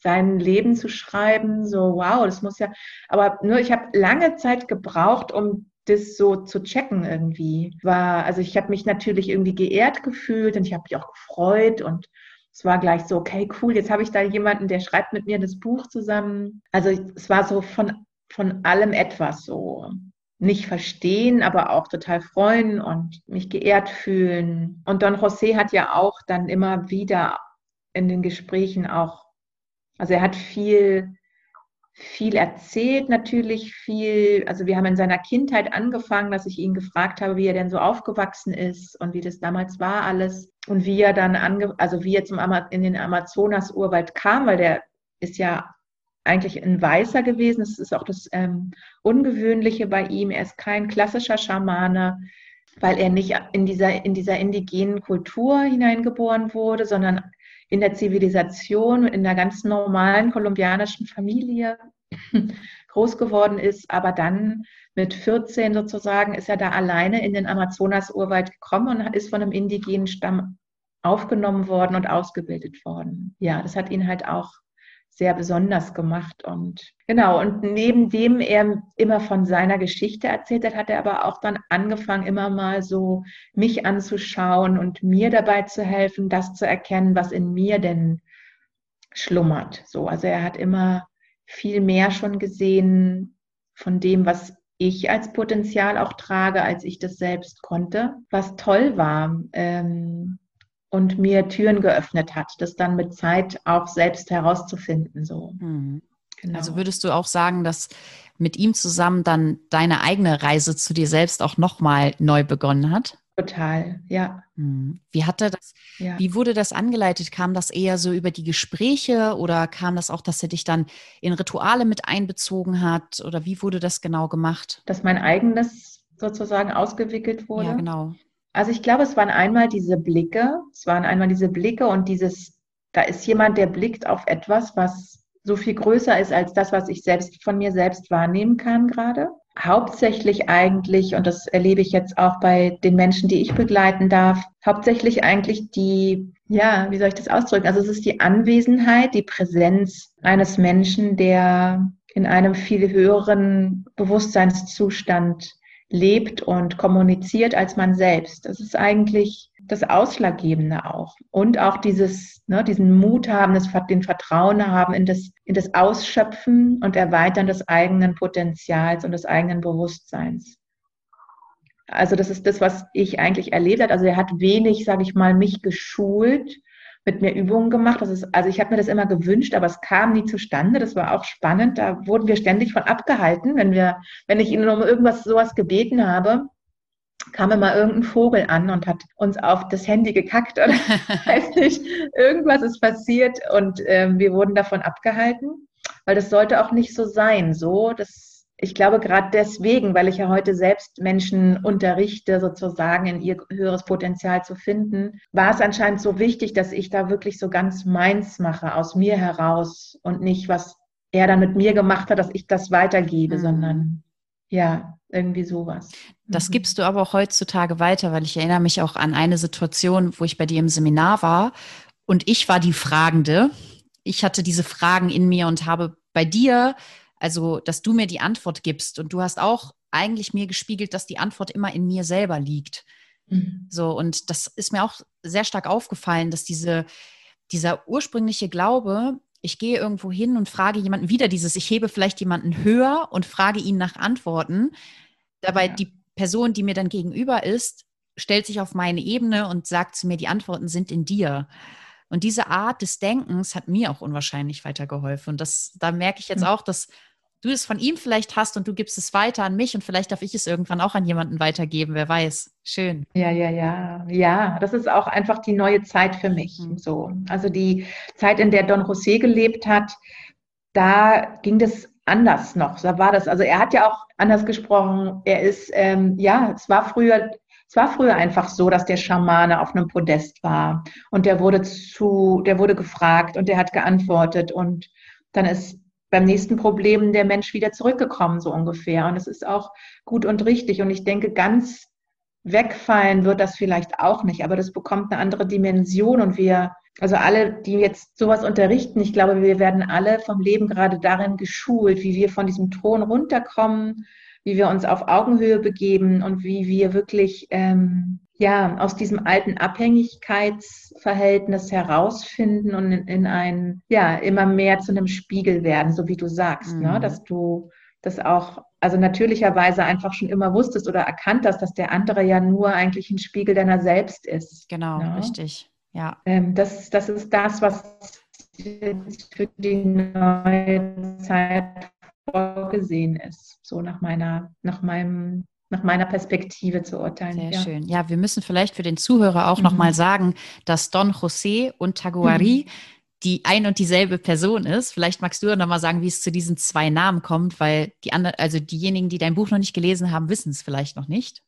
S2: sein Leben zu schreiben. So, wow, das muss ja. Aber nur, ich habe lange Zeit gebraucht, um das so zu checken irgendwie. War, also ich habe mich natürlich irgendwie geehrt gefühlt und ich habe mich auch gefreut und es war gleich so, okay, cool, jetzt habe ich da jemanden, der schreibt mit mir das Buch zusammen. Also es war so von, von allem etwas so. Nicht verstehen, aber auch total freuen und mich geehrt fühlen. Und Don José hat ja auch dann immer wieder in den Gesprächen auch also er hat viel, viel erzählt, natürlich viel. Also wir haben in seiner Kindheit angefangen, dass ich ihn gefragt habe, wie er denn so aufgewachsen ist und wie das damals war alles und wie er dann ange, also wie er zum in den Amazonas-Urwald kam, weil der ist ja eigentlich ein Weißer gewesen. Das ist auch das ähm, Ungewöhnliche bei ihm. Er ist kein klassischer Schamane, weil er nicht in dieser, in dieser indigenen Kultur hineingeboren wurde, sondern in der Zivilisation, in einer ganz normalen kolumbianischen Familie groß geworden ist, aber dann mit 14 sozusagen ist er da alleine in den Amazonas-Urwald gekommen und ist von einem indigenen Stamm aufgenommen worden und ausgebildet worden. Ja, das hat ihn halt auch sehr besonders gemacht. Und genau, und neben dem er immer von seiner Geschichte erzählt hat, hat er aber auch dann angefangen, immer mal so mich anzuschauen und mir dabei zu helfen, das zu erkennen, was in mir denn schlummert. So, also er hat immer viel mehr schon gesehen von dem, was ich als Potenzial auch trage, als ich das selbst konnte. Was toll war, ähm, und mir Türen geöffnet hat, das dann mit Zeit auch selbst herauszufinden. So.
S1: Mhm. Genau. Also würdest du auch sagen, dass mit ihm zusammen dann deine eigene Reise zu dir selbst auch nochmal neu begonnen hat?
S2: Total, ja.
S1: Mhm. Wie hatte das, ja. wie wurde das angeleitet? Kam das eher so über die Gespräche oder kam das auch, dass er dich dann in Rituale mit einbezogen hat? Oder wie wurde das genau gemacht?
S2: Dass mein eigenes sozusagen ausgewickelt wurde.
S1: Ja, genau.
S2: Also ich glaube, es waren einmal diese Blicke, es waren einmal diese Blicke und dieses, da ist jemand, der blickt auf etwas, was so viel größer ist als das, was ich selbst von mir selbst wahrnehmen kann gerade. Hauptsächlich eigentlich, und das erlebe ich jetzt auch bei den Menschen, die ich begleiten darf, hauptsächlich eigentlich die, ja, wie soll ich das ausdrücken? Also es ist die Anwesenheit, die Präsenz eines Menschen, der in einem viel höheren Bewusstseinszustand lebt und kommuniziert als man selbst. Das ist eigentlich das Ausschlaggebende auch. Und auch dieses, ne, diesen Mut haben, das, den Vertrauen haben in das, in das Ausschöpfen und Erweitern des eigenen Potenzials und des eigenen Bewusstseins. Also das ist das, was ich eigentlich erlebt habe. Also er hat wenig, sage ich mal, mich geschult, mit mir Übungen gemacht. Das ist, also ich habe mir das immer gewünscht, aber es kam nie zustande. Das war auch spannend. Da wurden wir ständig von abgehalten, wenn wir, wenn ich ihnen um irgendwas sowas gebeten habe, kam immer irgendein Vogel an und hat uns auf das Handy gekackt oder [LAUGHS] weiß nicht, irgendwas ist passiert und ähm, wir wurden davon abgehalten, weil das sollte auch nicht so sein. So, das ich glaube gerade deswegen, weil ich ja heute selbst Menschen unterrichte, sozusagen in ihr höheres Potenzial zu finden, war es anscheinend so wichtig, dass ich da wirklich so ganz meins mache, aus mir heraus und nicht, was er dann mit mir gemacht hat, dass ich das weitergebe, mhm. sondern ja, irgendwie sowas.
S1: Das mhm. gibst du aber auch heutzutage weiter, weil ich erinnere mich auch an eine Situation, wo ich bei dir im Seminar war und ich war die Fragende. Ich hatte diese Fragen in mir und habe bei dir also, dass du mir die Antwort gibst und du hast auch eigentlich mir gespiegelt, dass die Antwort immer in mir selber liegt. Mhm. So, und das ist mir auch sehr stark aufgefallen, dass diese, dieser ursprüngliche Glaube, ich gehe irgendwo hin und frage jemanden wieder dieses, ich hebe vielleicht jemanden höher und frage ihn nach Antworten. Dabei ja. die Person, die mir dann gegenüber ist, stellt sich auf meine Ebene und sagt zu mir, die Antworten sind in dir. Und diese Art des Denkens hat mir auch unwahrscheinlich weitergeholfen. Und das, da merke ich jetzt mhm. auch, dass du es von ihm vielleicht hast und du gibst es weiter an mich und vielleicht darf ich es irgendwann auch an jemanden weitergeben, wer weiß. Schön.
S2: Ja, ja, ja. Ja, das ist auch einfach die neue Zeit für mich. Mhm. So. Also die Zeit, in der Don José gelebt hat, da ging das anders noch. Da war das, also er hat ja auch anders gesprochen. Er ist, ähm, ja, es war früher es war früher einfach so, dass der Schamane auf einem Podest war und der wurde zu, der wurde gefragt und der hat geantwortet und dann ist beim nächsten Problem der Mensch wieder zurückgekommen, so ungefähr. Und es ist auch gut und richtig. Und ich denke, ganz wegfallen wird das vielleicht auch nicht, aber das bekommt eine andere Dimension. Und wir, also alle, die jetzt sowas unterrichten, ich glaube, wir werden alle vom Leben gerade darin geschult, wie wir von diesem Thron runterkommen, wie wir uns auf Augenhöhe begeben und wie wir wirklich ähm, ja, aus diesem alten Abhängigkeitsverhältnis herausfinden und in, in, ein, ja, immer mehr zu einem Spiegel werden, so wie du sagst, ne? mhm. ne? dass du das auch, also natürlicherweise einfach schon immer wusstest oder erkannt hast, dass der andere ja nur eigentlich ein Spiegel deiner selbst ist.
S1: Genau, ne? richtig, ja.
S2: Ähm, das, das ist das, was für die neue Zeit vorgesehen ist, so nach meiner, nach meinem nach meiner Perspektive zu urteilen.
S1: Sehr ja. schön. Ja, wir müssen vielleicht für den Zuhörer auch mhm. nochmal sagen, dass Don José und Taguari mhm. die ein und dieselbe Person ist. Vielleicht magst du ja nochmal sagen, wie es zu diesen zwei Namen kommt, weil die anderen, also diejenigen, die dein Buch noch nicht gelesen haben, wissen es vielleicht noch nicht.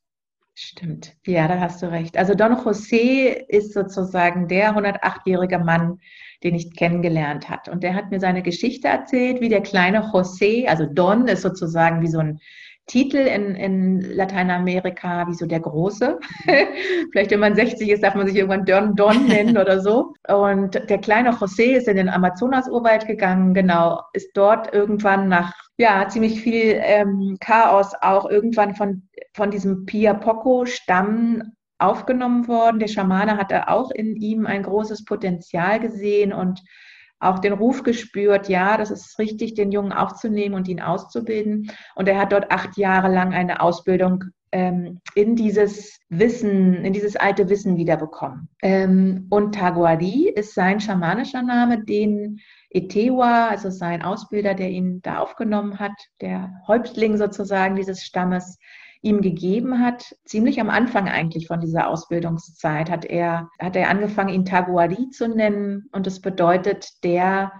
S2: Stimmt. Ja, da hast du recht. Also Don José ist sozusagen der 108-jährige Mann, den ich kennengelernt hat. Und der hat mir seine Geschichte erzählt, wie der kleine José, also Don ist sozusagen wie so ein Titel in, in Lateinamerika, wie so der Große. [LAUGHS] Vielleicht, wenn man 60 ist, darf man sich irgendwann Don Don nennen oder so. Und der kleine José ist in den Amazonas-Urwald gegangen, genau, ist dort irgendwann nach ja, ziemlich viel ähm, Chaos auch irgendwann von, von diesem Pia Poco-Stamm aufgenommen worden. Der Schamane hatte auch in ihm ein großes Potenzial gesehen und auch den Ruf gespürt, ja, das ist richtig, den Jungen aufzunehmen und ihn auszubilden. Und er hat dort acht Jahre lang eine Ausbildung ähm, in dieses Wissen, in dieses alte Wissen wiederbekommen. Ähm, und Taguari ist sein schamanischer Name, den Etewa, also sein Ausbilder, der ihn da aufgenommen hat, der Häuptling sozusagen dieses Stammes, ihm gegeben hat, ziemlich am Anfang eigentlich von dieser Ausbildungszeit, hat er, hat er angefangen, ihn Taguari zu nennen. Und das bedeutet, der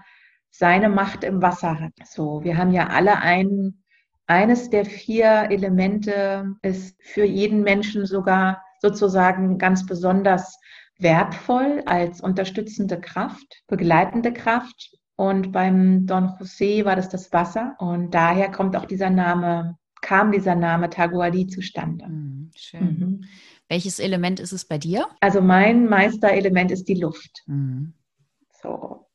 S2: seine Macht im Wasser hat. So, wir haben ja alle ein, eines der vier Elemente ist für jeden Menschen sogar sozusagen ganz besonders wertvoll als unterstützende Kraft, begleitende Kraft. Und beim Don José war das das Wasser. Und daher kommt auch dieser Name kam dieser Name Taguadi zustande.
S1: Mhm, schön. Mhm. Welches Element ist es bei dir?
S2: Also mein Meisterelement ist die Luft. Mhm. So,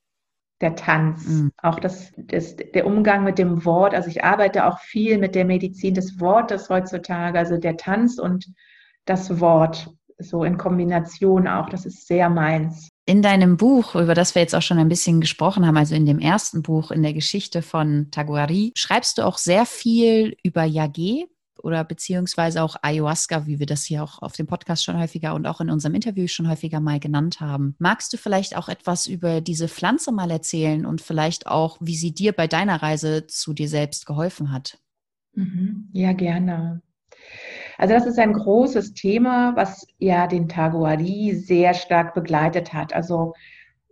S2: der Tanz, mhm. auch das, das, der Umgang mit dem Wort. Also ich arbeite auch viel mit der Medizin des Wortes heutzutage, also der Tanz und das Wort, so in Kombination auch. Das ist sehr meins.
S1: In deinem Buch, über das wir jetzt auch schon ein bisschen gesprochen haben, also in dem ersten Buch in der Geschichte von Taguari, schreibst du auch sehr viel über Yage oder beziehungsweise auch Ayahuasca, wie wir das hier auch auf dem Podcast schon häufiger und auch in unserem Interview schon häufiger mal genannt haben. Magst du vielleicht auch etwas über diese Pflanze mal erzählen und vielleicht auch, wie sie dir bei deiner Reise zu dir selbst geholfen hat?
S2: Mhm. Ja, gerne. Also das ist ein großes Thema, was ja den Taguari sehr stark begleitet hat. Also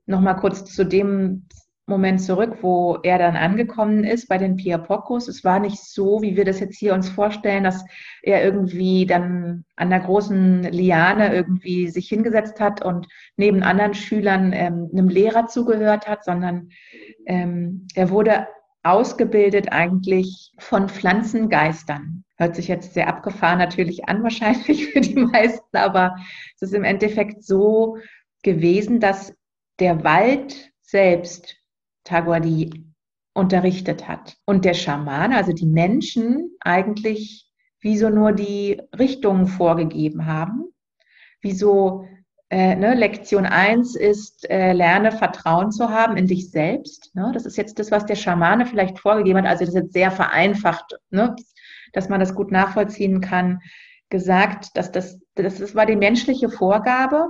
S2: nochmal kurz zu dem, Moment zurück, wo er dann angekommen ist bei den Piapocos. Es war nicht so, wie wir das jetzt hier uns vorstellen, dass er irgendwie dann an der großen Liane irgendwie sich hingesetzt hat und neben anderen Schülern ähm, einem Lehrer zugehört hat, sondern ähm, er wurde ausgebildet eigentlich von Pflanzengeistern. Hört sich jetzt sehr abgefahren natürlich an, wahrscheinlich [LAUGHS] für die meisten, aber es ist im Endeffekt so gewesen, dass der Wald selbst Taguadi unterrichtet hat. Und der Schamane, also die Menschen, eigentlich wie so nur die Richtungen vorgegeben haben. Wie so, äh, ne, Lektion 1 ist, äh, lerne Vertrauen zu haben in dich selbst. Ne? Das ist jetzt das, was der Schamane vielleicht vorgegeben hat. Also das ist jetzt sehr vereinfacht, ne? Dass man das gut nachvollziehen kann gesagt, dass das, das, das war die menschliche Vorgabe.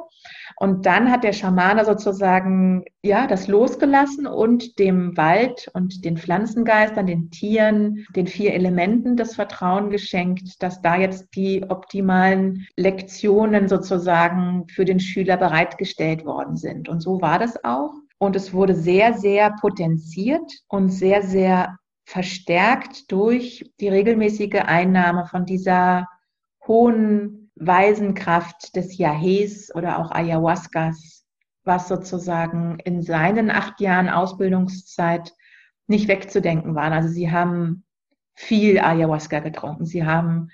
S2: Und dann hat der Schamane sozusagen, ja, das losgelassen und dem Wald und den Pflanzengeistern, den Tieren, den vier Elementen das Vertrauen geschenkt, dass da jetzt die optimalen Lektionen sozusagen für den Schüler bereitgestellt worden sind. Und so war das auch. Und es wurde sehr, sehr potenziert und sehr, sehr verstärkt durch die regelmäßige Einnahme von dieser hohen Weisenkraft des Yahes oder auch Ayahuascas, was sozusagen in seinen acht Jahren Ausbildungszeit nicht wegzudenken waren. Also sie haben viel Ayahuasca getrunken. Sie haben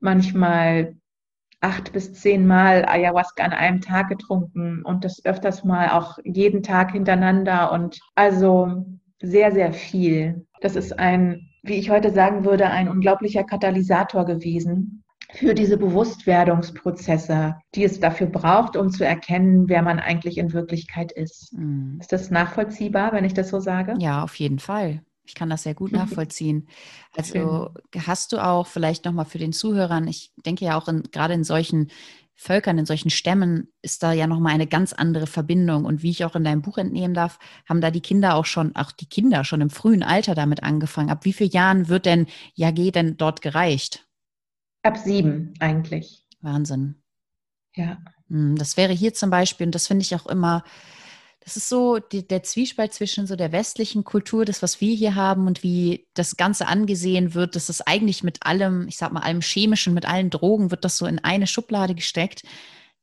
S2: manchmal acht bis zehn Mal Ayahuasca an einem Tag getrunken und das öfters mal auch jeden Tag hintereinander und also sehr, sehr viel. Das ist ein, wie ich heute sagen würde, ein unglaublicher Katalysator gewesen für diese Bewusstwerdungsprozesse, die es dafür braucht, um zu erkennen, wer man eigentlich in Wirklichkeit ist. Mhm. Ist das nachvollziehbar, wenn ich das so sage?
S1: Ja, auf jeden Fall. Ich kann das sehr gut [LAUGHS] nachvollziehen. Also Schön. hast du auch vielleicht nochmal für den Zuhörern, ich denke ja auch in, gerade in solchen Völkern, in solchen Stämmen ist da ja nochmal eine ganz andere Verbindung. Und wie ich auch in deinem Buch entnehmen darf, haben da die Kinder auch schon, auch die Kinder schon im frühen Alter damit angefangen. Ab wie vielen Jahren wird denn Yage denn dort gereicht?
S2: Ab sieben eigentlich.
S1: Wahnsinn.
S2: Ja.
S1: Hm, das wäre hier zum Beispiel, und das finde ich auch immer, das ist so die, der Zwiespalt zwischen so der westlichen Kultur, das, was wir hier haben und wie das Ganze angesehen wird, dass das eigentlich mit allem, ich sag mal, allem Chemischen, mit allen Drogen wird das so in eine Schublade gesteckt.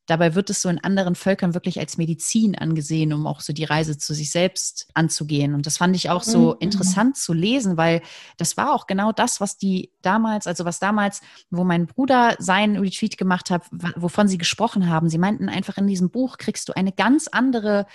S1: Dabei wird es so in anderen Völkern wirklich als Medizin angesehen, um auch so die Reise zu sich selbst anzugehen. Und das fand ich auch so mhm. interessant zu lesen, weil das war auch genau das, was die damals, also was damals, wo mein Bruder sein Retreat gemacht hat, wovon sie gesprochen haben. Sie meinten einfach in diesem Buch kriegst du eine ganz andere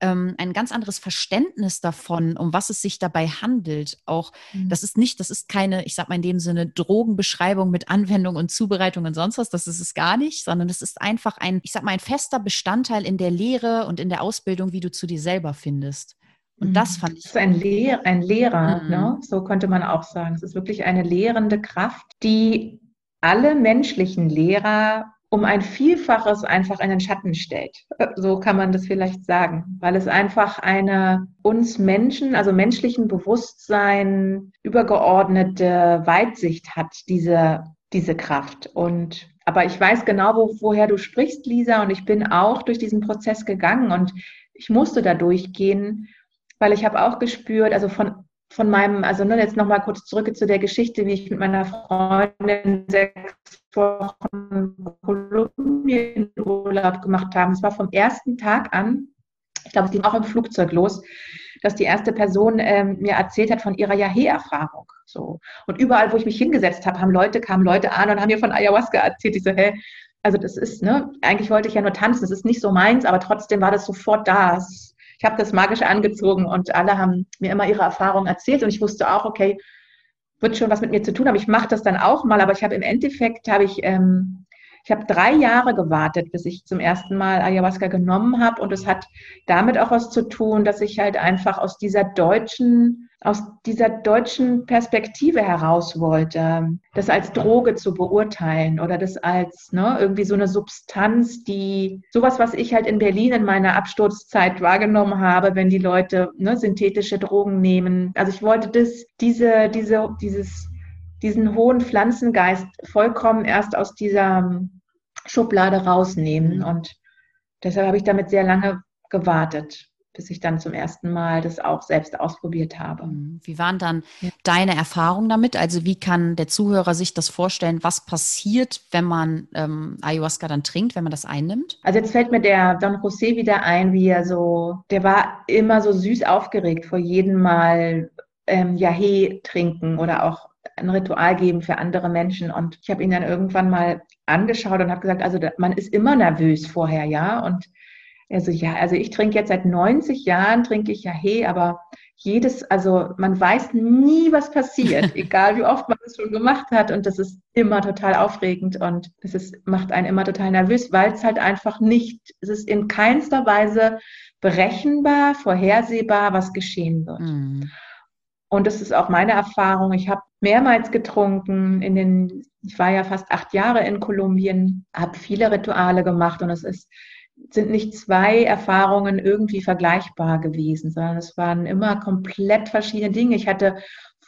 S1: ähm, ein ganz anderes Verständnis davon, um was es sich dabei handelt. Auch mhm. das ist nicht, das ist keine, ich sag mal in dem Sinne, Drogenbeschreibung mit Anwendung und Zubereitung und sonst was, das ist es gar nicht, sondern es ist einfach ein, ich sag mal, ein fester Bestandteil in der Lehre und in der Ausbildung, wie du zu dir selber findest. Und das mhm. fand ich.
S2: Es ist ein, Lehr ein Lehrer, mhm. ne? so könnte man auch sagen. Es ist wirklich eine lehrende Kraft, die alle menschlichen Lehrer um ein Vielfaches einfach in den Schatten stellt. So kann man das vielleicht sagen, weil es einfach eine uns Menschen, also menschlichen Bewusstsein übergeordnete Weitsicht hat, diese, diese Kraft. Und aber ich weiß genau, wo, woher du sprichst, Lisa, und ich bin auch durch diesen Prozess gegangen und ich musste da durchgehen, weil ich habe auch gespürt, also von von meinem, also nur jetzt nochmal kurz zurück zu der Geschichte, wie ich mit meiner Freundin sechs Wochen Kolumbienurlaub gemacht habe. Es war vom ersten Tag an, ich glaube, es ging auch im Flugzeug los, dass die erste Person ähm, mir erzählt hat von ihrer Yahe-Erfahrung. So. Und überall, wo ich mich hingesetzt habe, haben Leute, kamen Leute an und haben mir von Ayahuasca erzählt. Ich so, hä, also das ist, ne, eigentlich wollte ich ja nur tanzen, das ist nicht so meins, aber trotzdem war das sofort da. Es ich habe das magisch angezogen und alle haben mir immer ihre Erfahrungen erzählt und ich wusste auch, okay, wird schon was mit mir zu tun, aber ich mache das dann auch mal. Aber ich habe im Endeffekt, habe ich, ähm, ich habe drei Jahre gewartet, bis ich zum ersten Mal Ayahuasca genommen habe und es hat damit auch was zu tun, dass ich halt einfach aus dieser deutschen aus dieser deutschen Perspektive heraus wollte, das als Droge zu beurteilen oder das als ne, irgendwie so eine Substanz, die sowas, was ich halt in Berlin in meiner Absturzzeit wahrgenommen habe, wenn die Leute ne, synthetische Drogen nehmen. Also ich wollte das, diese, diese, dieses, diesen hohen Pflanzengeist vollkommen erst aus dieser Schublade rausnehmen. Und deshalb habe ich damit sehr lange gewartet. bis ich dann zum ersten Mal das auch selbst ausprobiert habe. Mhm.
S1: Wie waren dann ja. deine Erfahrungen damit? Also wie kann der Zuhörer sich das vorstellen, was passiert, wenn man ähm, Ayahuasca dann trinkt, wenn man das einnimmt?
S2: Also jetzt fällt mir der Don José wieder ein, wie er so, der war immer so süß aufgeregt vor jedem Mal ähm, Yahe trinken oder auch ein Ritual geben für andere Menschen. Und ich habe ihn dann irgendwann mal angeschaut und habe gesagt, also man ist immer nervös vorher, ja. Und er so, ja, also ich trinke jetzt seit 90 Jahren, trinke ich ja hey, aber jedes, also man weiß nie, was passiert, [LAUGHS] egal wie oft man es schon gemacht hat. Und das ist immer total aufregend und es ist, macht einen immer total nervös, weil es halt einfach nicht, es ist in keinster Weise berechenbar, vorhersehbar, was geschehen wird. Mhm. Und das ist auch meine Erfahrung. Ich habe mehrmals getrunken in den, ich war ja fast acht Jahre in Kolumbien, habe viele Rituale gemacht und es ist, sind nicht zwei Erfahrungen irgendwie vergleichbar gewesen, sondern es waren immer komplett verschiedene Dinge. Ich hatte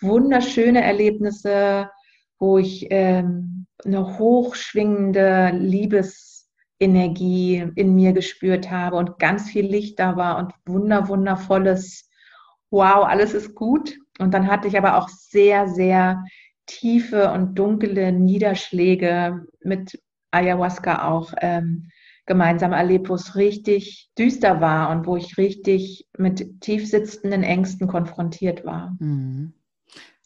S2: wunderschöne Erlebnisse, wo ich ähm, eine hochschwingende Liebesenergie in mir gespürt habe und ganz viel Licht da war und wunder, wundervolles, wow, alles ist gut. Und dann hatte ich aber auch sehr, sehr tiefe und dunkle Niederschläge mit Ayahuasca auch ähm, gemeinsam erlebt, wo es richtig düster war und wo ich richtig mit tief sitzenden Ängsten konfrontiert war. Mhm.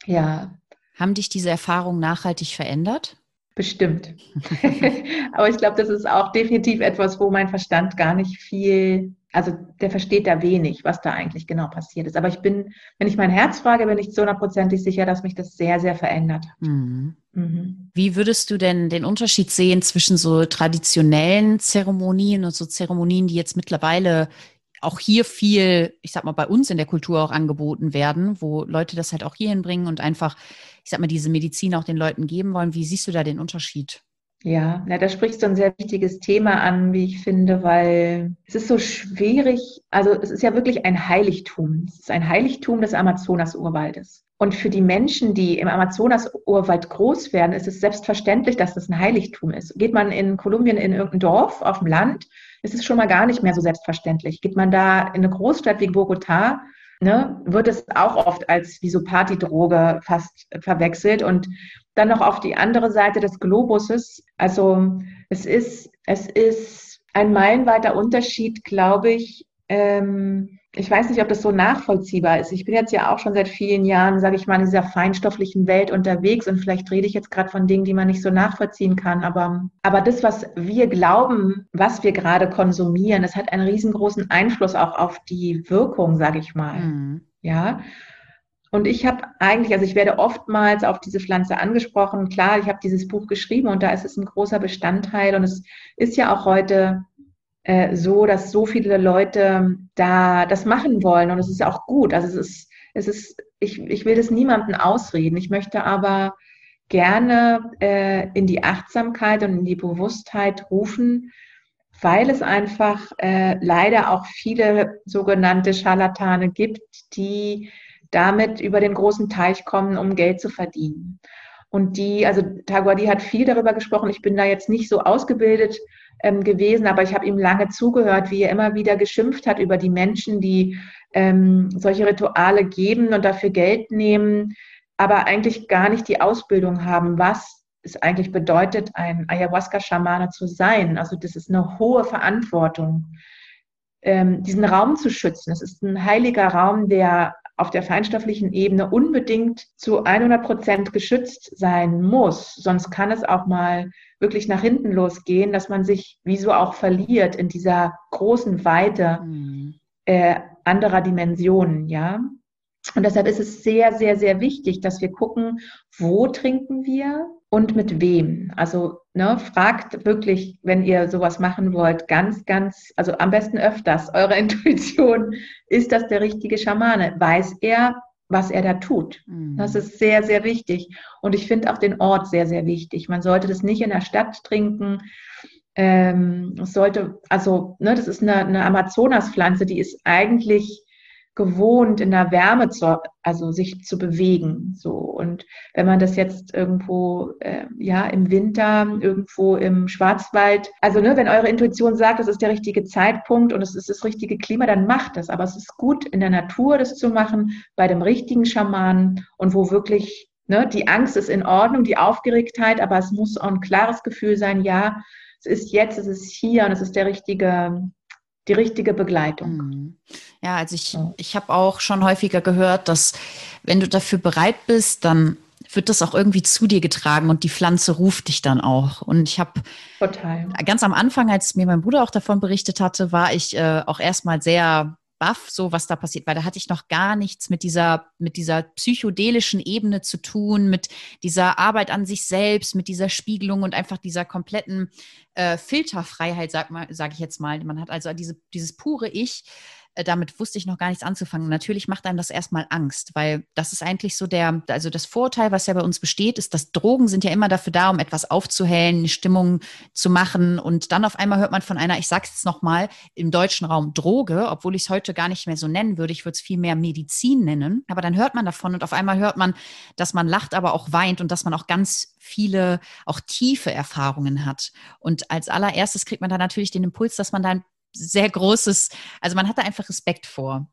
S1: Ja. Haben dich diese Erfahrungen nachhaltig verändert?
S2: Bestimmt. [LAUGHS] [LAUGHS] Aber ich glaube, das ist auch definitiv etwas, wo mein Verstand gar nicht viel also der versteht da wenig, was da eigentlich genau passiert ist. Aber ich bin, wenn ich mein Herz frage, bin ich zu hundertprozentig sicher, dass mich das sehr, sehr verändert hat. Mhm.
S1: Mhm. Wie würdest du denn den Unterschied sehen zwischen so traditionellen Zeremonien und so Zeremonien, die jetzt mittlerweile auch hier viel, ich sag mal, bei uns in der Kultur auch angeboten werden, wo Leute das halt auch hier hinbringen und einfach, ich sag mal, diese Medizin auch den Leuten geben wollen. Wie siehst du da den Unterschied?
S2: Ja, na, da sprichst du ein sehr wichtiges Thema an, wie ich finde, weil es ist so schwierig, also es ist ja wirklich ein Heiligtum. Es ist ein Heiligtum des Amazonas-Urwaldes. Und für die Menschen, die im Amazonas-Urwald groß werden, ist es selbstverständlich, dass das ein Heiligtum ist. Geht man in Kolumbien in irgendein Dorf auf dem Land, ist es schon mal gar nicht mehr so selbstverständlich. Geht man da in eine Großstadt wie Bogotá, ne, wird es auch oft als wie so Partydroge fast verwechselt. Und dann noch auf die andere Seite des Globuses. Also es ist, es ist ein meilenweiter Unterschied, glaube ich. Ähm, ich weiß nicht, ob das so nachvollziehbar ist. Ich bin jetzt ja auch schon seit vielen Jahren, sage ich mal, in dieser feinstofflichen Welt unterwegs und vielleicht rede ich jetzt gerade von Dingen, die man nicht so nachvollziehen kann. Aber, aber das, was wir glauben, was wir gerade konsumieren, das hat einen riesengroßen Einfluss auch auf die Wirkung, sage ich mal. Mhm. Ja. Und ich habe eigentlich, also ich werde oftmals auf diese Pflanze angesprochen. Klar, ich habe dieses Buch geschrieben und da ist es ein großer Bestandteil. Und es ist ja auch heute äh, so, dass so viele Leute da das machen wollen. Und es ist auch gut. Also es ist, es ist, ich, ich will das niemandem ausreden. Ich möchte aber gerne äh, in die Achtsamkeit und in die Bewusstheit rufen, weil es einfach äh, leider auch viele sogenannte Scharlatane gibt, die damit über den großen Teich kommen, um Geld zu verdienen. Und die, also Taguadi hat viel darüber gesprochen. Ich bin da jetzt nicht so ausgebildet ähm, gewesen, aber ich habe ihm lange zugehört, wie er immer wieder geschimpft hat über die Menschen, die ähm, solche Rituale geben und dafür Geld nehmen, aber eigentlich gar nicht die Ausbildung haben, was es eigentlich bedeutet, ein Ayahuasca-Schamane zu sein. Also das ist eine hohe Verantwortung, ähm, diesen Raum zu schützen. Es ist ein heiliger Raum, der auf der feinstofflichen Ebene unbedingt zu 100 Prozent geschützt sein muss. Sonst kann es auch mal wirklich nach hinten losgehen, dass man sich wie so auch verliert in dieser großen Weite mhm. äh, anderer Dimensionen, ja. Und deshalb ist es sehr, sehr, sehr wichtig, dass wir gucken, wo trinken wir und mit wem. Also ne, fragt wirklich, wenn ihr sowas machen wollt, ganz, ganz, also am besten öfters [LAUGHS] eure Intuition, ist das der richtige Schamane? Weiß er, was er da tut? Mhm. Das ist sehr, sehr wichtig. Und ich finde auch den Ort sehr, sehr wichtig. Man sollte das nicht in der Stadt trinken. Ähm, es sollte, also, ne, das ist eine, eine Amazonaspflanze, die ist eigentlich gewohnt, in der Wärme zu, also sich zu bewegen. So. Und wenn man das jetzt irgendwo, äh, ja, im Winter, irgendwo im Schwarzwald, also ne, wenn eure Intuition sagt, das ist der richtige Zeitpunkt und es ist das richtige Klima, dann macht das. Aber es ist gut, in der Natur das zu machen, bei dem richtigen Schamanen und wo wirklich, ne, die Angst ist in Ordnung, die Aufgeregtheit, aber es muss auch ein klares Gefühl sein, ja, es ist jetzt, es ist hier und es ist der richtige, die richtige Begleitung. Mhm.
S1: Ja, also ich, ich habe auch schon häufiger gehört, dass wenn du dafür bereit bist, dann wird das auch irgendwie zu dir getragen und die Pflanze ruft dich dann auch. Und ich habe ganz am Anfang, als mir mein Bruder auch davon berichtet hatte, war ich äh, auch erstmal sehr baff, so was da passiert, weil da hatte ich noch gar nichts mit dieser, mit dieser psychedelischen Ebene zu tun, mit dieser Arbeit an sich selbst, mit dieser Spiegelung und einfach dieser kompletten äh, Filterfreiheit, sag, sag ich jetzt mal. Man hat also diese, dieses pure Ich, damit wusste ich noch gar nichts anzufangen. Natürlich macht einem das erstmal Angst, weil das ist eigentlich so der, also das Vorurteil, was ja bei uns besteht, ist, dass Drogen sind ja immer dafür da, um etwas aufzuhellen, Stimmung zu machen. Und dann auf einmal hört man von einer, ich sag's jetzt nochmal, im deutschen Raum Droge, obwohl ich es heute gar nicht mehr so nennen würde. Ich würde es viel mehr Medizin nennen. Aber dann hört man davon und auf einmal hört man, dass man lacht, aber auch weint und dass man auch ganz viele, auch tiefe Erfahrungen hat. Und als allererstes kriegt man dann natürlich den Impuls, dass man dann sehr großes, also man hatte einfach Respekt vor.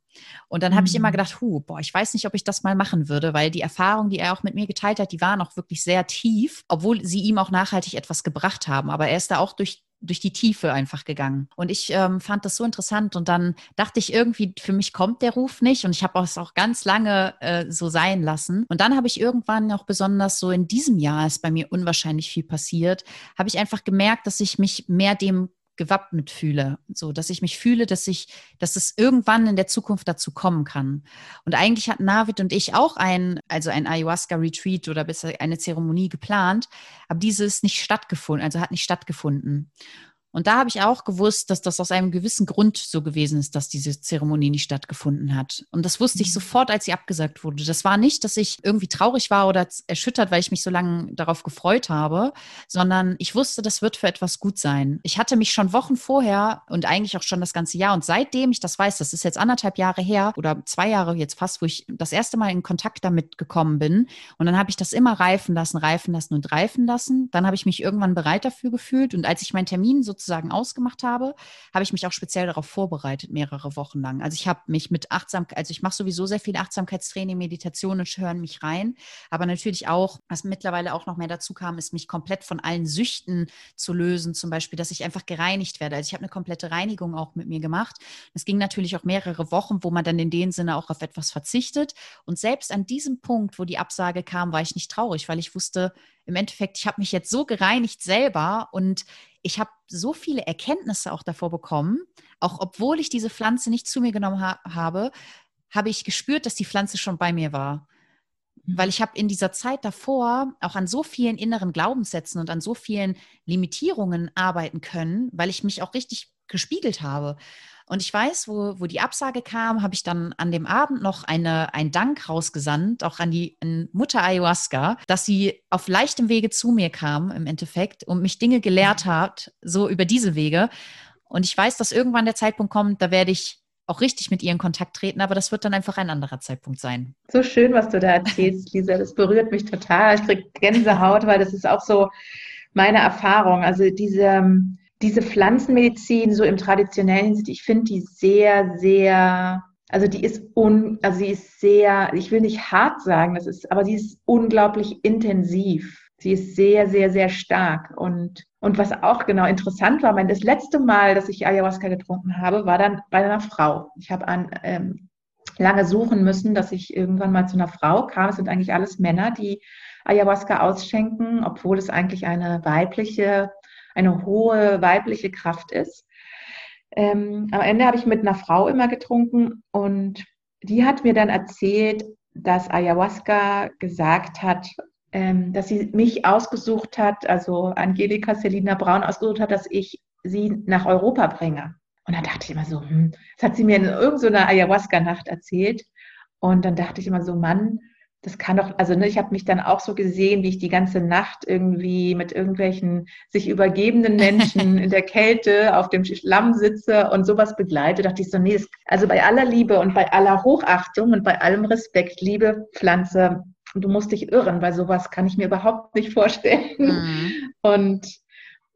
S1: Und dann habe ich immer mhm. gedacht, hu, boah, ich weiß nicht, ob ich das mal machen würde, weil die Erfahrung, die er auch mit mir geteilt hat, die waren auch wirklich sehr tief, obwohl sie ihm auch nachhaltig etwas gebracht haben. Aber er ist da auch durch durch die Tiefe einfach gegangen. Und ich ähm, fand das so interessant und dann dachte ich irgendwie, für mich kommt der Ruf nicht und ich habe es auch ganz lange äh, so sein lassen. Und dann habe ich irgendwann auch besonders so in diesem Jahr ist bei mir unwahrscheinlich viel passiert, habe ich einfach gemerkt, dass ich mich mehr dem gewappnet fühle, so dass ich mich fühle, dass ich, dass es irgendwann in der Zukunft dazu kommen kann. Und eigentlich hatten Navid und ich auch ein, also ein Ayahuasca-Retreat oder besser eine Zeremonie geplant, aber dieses nicht stattgefunden, also hat nicht stattgefunden. Und da habe ich auch gewusst, dass das aus einem gewissen Grund so gewesen ist, dass diese Zeremonie nicht stattgefunden hat. Und das wusste ich mhm. sofort, als sie abgesagt wurde. Das war nicht, dass ich irgendwie traurig war oder erschüttert, weil ich mich so lange darauf gefreut habe, sondern ich wusste, das wird für etwas gut sein. Ich hatte mich schon Wochen vorher und eigentlich auch schon das ganze Jahr und seitdem ich das weiß, das ist jetzt anderthalb Jahre her oder zwei Jahre jetzt fast, wo ich das erste Mal in Kontakt damit gekommen bin. Und dann habe ich das immer reifen lassen, reifen lassen und reifen lassen. Dann habe ich mich irgendwann bereit dafür gefühlt und als ich meinen Termin sozusagen sozusagen ausgemacht habe, habe ich mich auch speziell darauf vorbereitet, mehrere Wochen lang. Also ich habe mich mit Achtsamkeit, also ich mache sowieso sehr viel Achtsamkeitstraining, Meditation und hören mich rein. Aber natürlich auch, was mittlerweile auch noch mehr dazu kam, ist mich komplett von allen Süchten zu lösen, zum Beispiel, dass ich einfach gereinigt werde. Also ich habe eine komplette Reinigung auch mit mir gemacht. Es ging natürlich auch mehrere Wochen, wo man dann in dem Sinne auch auf etwas verzichtet. Und selbst an diesem Punkt, wo die Absage kam, war ich nicht traurig, weil ich wusste, im Endeffekt, ich habe mich jetzt so gereinigt selber und ich habe so viele Erkenntnisse auch davor bekommen, auch obwohl ich diese Pflanze nicht zu mir genommen ha habe, habe ich gespürt, dass die Pflanze schon bei mir war. Mhm. Weil ich habe in dieser Zeit davor auch an so vielen inneren Glaubenssätzen und an so vielen Limitierungen arbeiten können, weil ich mich auch richtig gespiegelt habe. Und ich weiß, wo, wo die Absage kam, habe ich dann an dem Abend noch eine, einen Dank rausgesandt, auch an die an Mutter Ayahuasca, dass sie auf leichtem Wege zu mir kam im Endeffekt und mich Dinge gelehrt mhm. hat, so über diese Wege. Und ich weiß, dass irgendwann der Zeitpunkt kommt, da werde ich auch richtig mit ihr in Kontakt treten, aber das wird dann einfach ein anderer Zeitpunkt sein.
S2: So schön, was du da erzählst, Lisa. Das berührt mich total. Ich kriege Gänsehaut, weil das ist auch so meine Erfahrung. Also diese diese Pflanzenmedizin so im traditionellen, ich finde die sehr, sehr, also die ist un, also sie ist sehr, ich will nicht hart sagen, das ist, aber sie ist unglaublich intensiv. Sie ist sehr, sehr, sehr stark. Und, und was auch genau interessant war, mein, das letzte Mal, dass ich Ayahuasca getrunken habe, war dann bei einer Frau. Ich habe an ähm, lange suchen müssen, dass ich irgendwann mal zu einer Frau kam. Es sind eigentlich alles Männer, die Ayahuasca ausschenken, obwohl es eigentlich eine weibliche eine hohe weibliche Kraft ist. Ähm, am Ende habe ich mit einer Frau immer getrunken und die hat mir dann erzählt, dass Ayahuasca gesagt hat, ähm, dass sie mich ausgesucht hat, also Angelika Selina Braun ausgesucht hat, dass ich sie nach Europa bringe. Und dann dachte ich immer so, hm, das hat sie mir in irgendeiner Ayahuasca-Nacht erzählt. Und dann dachte ich immer so, Mann, das kann doch, also ne, ich habe mich dann auch so gesehen, wie ich die ganze Nacht irgendwie mit irgendwelchen sich übergebenden Menschen [LAUGHS] in der Kälte auf dem Schlamm sitze und sowas begleite, dachte ich so, nee, also bei aller Liebe und bei aller Hochachtung und bei allem Respekt, liebe Pflanze, du musst dich irren, weil sowas kann ich mir überhaupt nicht vorstellen. Mhm. Und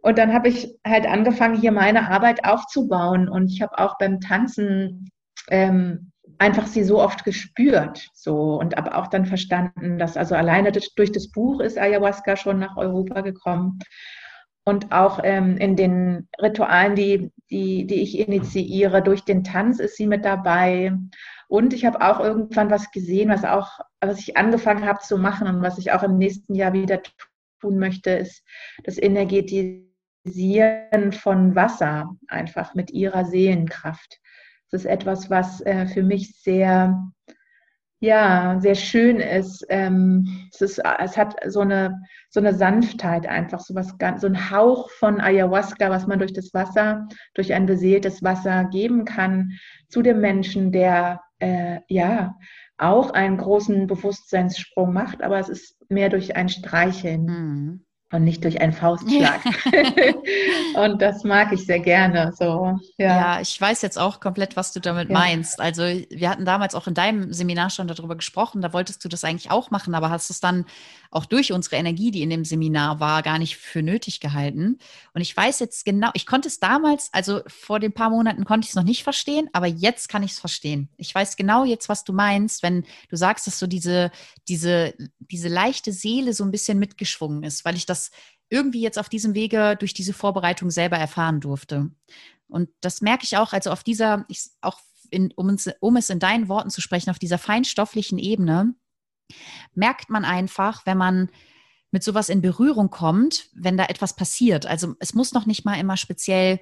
S2: und dann habe ich halt angefangen, hier meine Arbeit aufzubauen. Und ich habe auch beim Tanzen ähm, einfach sie so oft gespürt, so und aber auch dann verstanden, dass also alleine durch das Buch ist Ayahuasca schon nach Europa gekommen und auch ähm, in den Ritualen, die, die, die ich initiiere, durch den Tanz ist sie mit dabei. Und ich habe auch irgendwann was gesehen, was auch, was ich angefangen habe zu machen und was ich auch im nächsten Jahr wieder tun möchte, ist das Energetisieren von Wasser, einfach mit ihrer Seelenkraft. Das ist etwas, was äh, für mich sehr, ja, sehr schön ist. Ähm, es, ist. es hat so eine, so eine Sanftheit einfach, so, was, so ein Hauch von Ayahuasca, was man durch das Wasser, durch ein beseeltes Wasser geben kann zu dem Menschen, der äh, ja auch einen großen Bewusstseinssprung macht, aber es ist mehr durch ein Streicheln. Mhm und nicht durch einen Faustschlag. [LAUGHS] [LAUGHS] und das mag ich sehr gerne. So,
S1: ja. ja, ich weiß jetzt auch komplett, was du damit ja. meinst. Also wir hatten damals auch in deinem Seminar schon darüber gesprochen, da wolltest du das eigentlich auch machen, aber hast es dann auch durch unsere Energie, die in dem Seminar war, gar nicht für nötig gehalten. Und ich weiß jetzt genau, ich konnte es damals, also vor den paar Monaten konnte ich es noch nicht verstehen, aber jetzt kann ich es verstehen. Ich weiß genau jetzt, was du meinst, wenn du sagst, dass so diese, diese, diese leichte Seele so ein bisschen mitgeschwungen ist, weil ich das irgendwie jetzt auf diesem Wege durch diese Vorbereitung selber erfahren durfte. Und das merke ich auch, also auf dieser, ich, auch in, um, um es in deinen Worten zu sprechen, auf dieser feinstofflichen Ebene, merkt man einfach, wenn man mit sowas in Berührung kommt, wenn da etwas passiert. Also es muss noch nicht mal immer speziell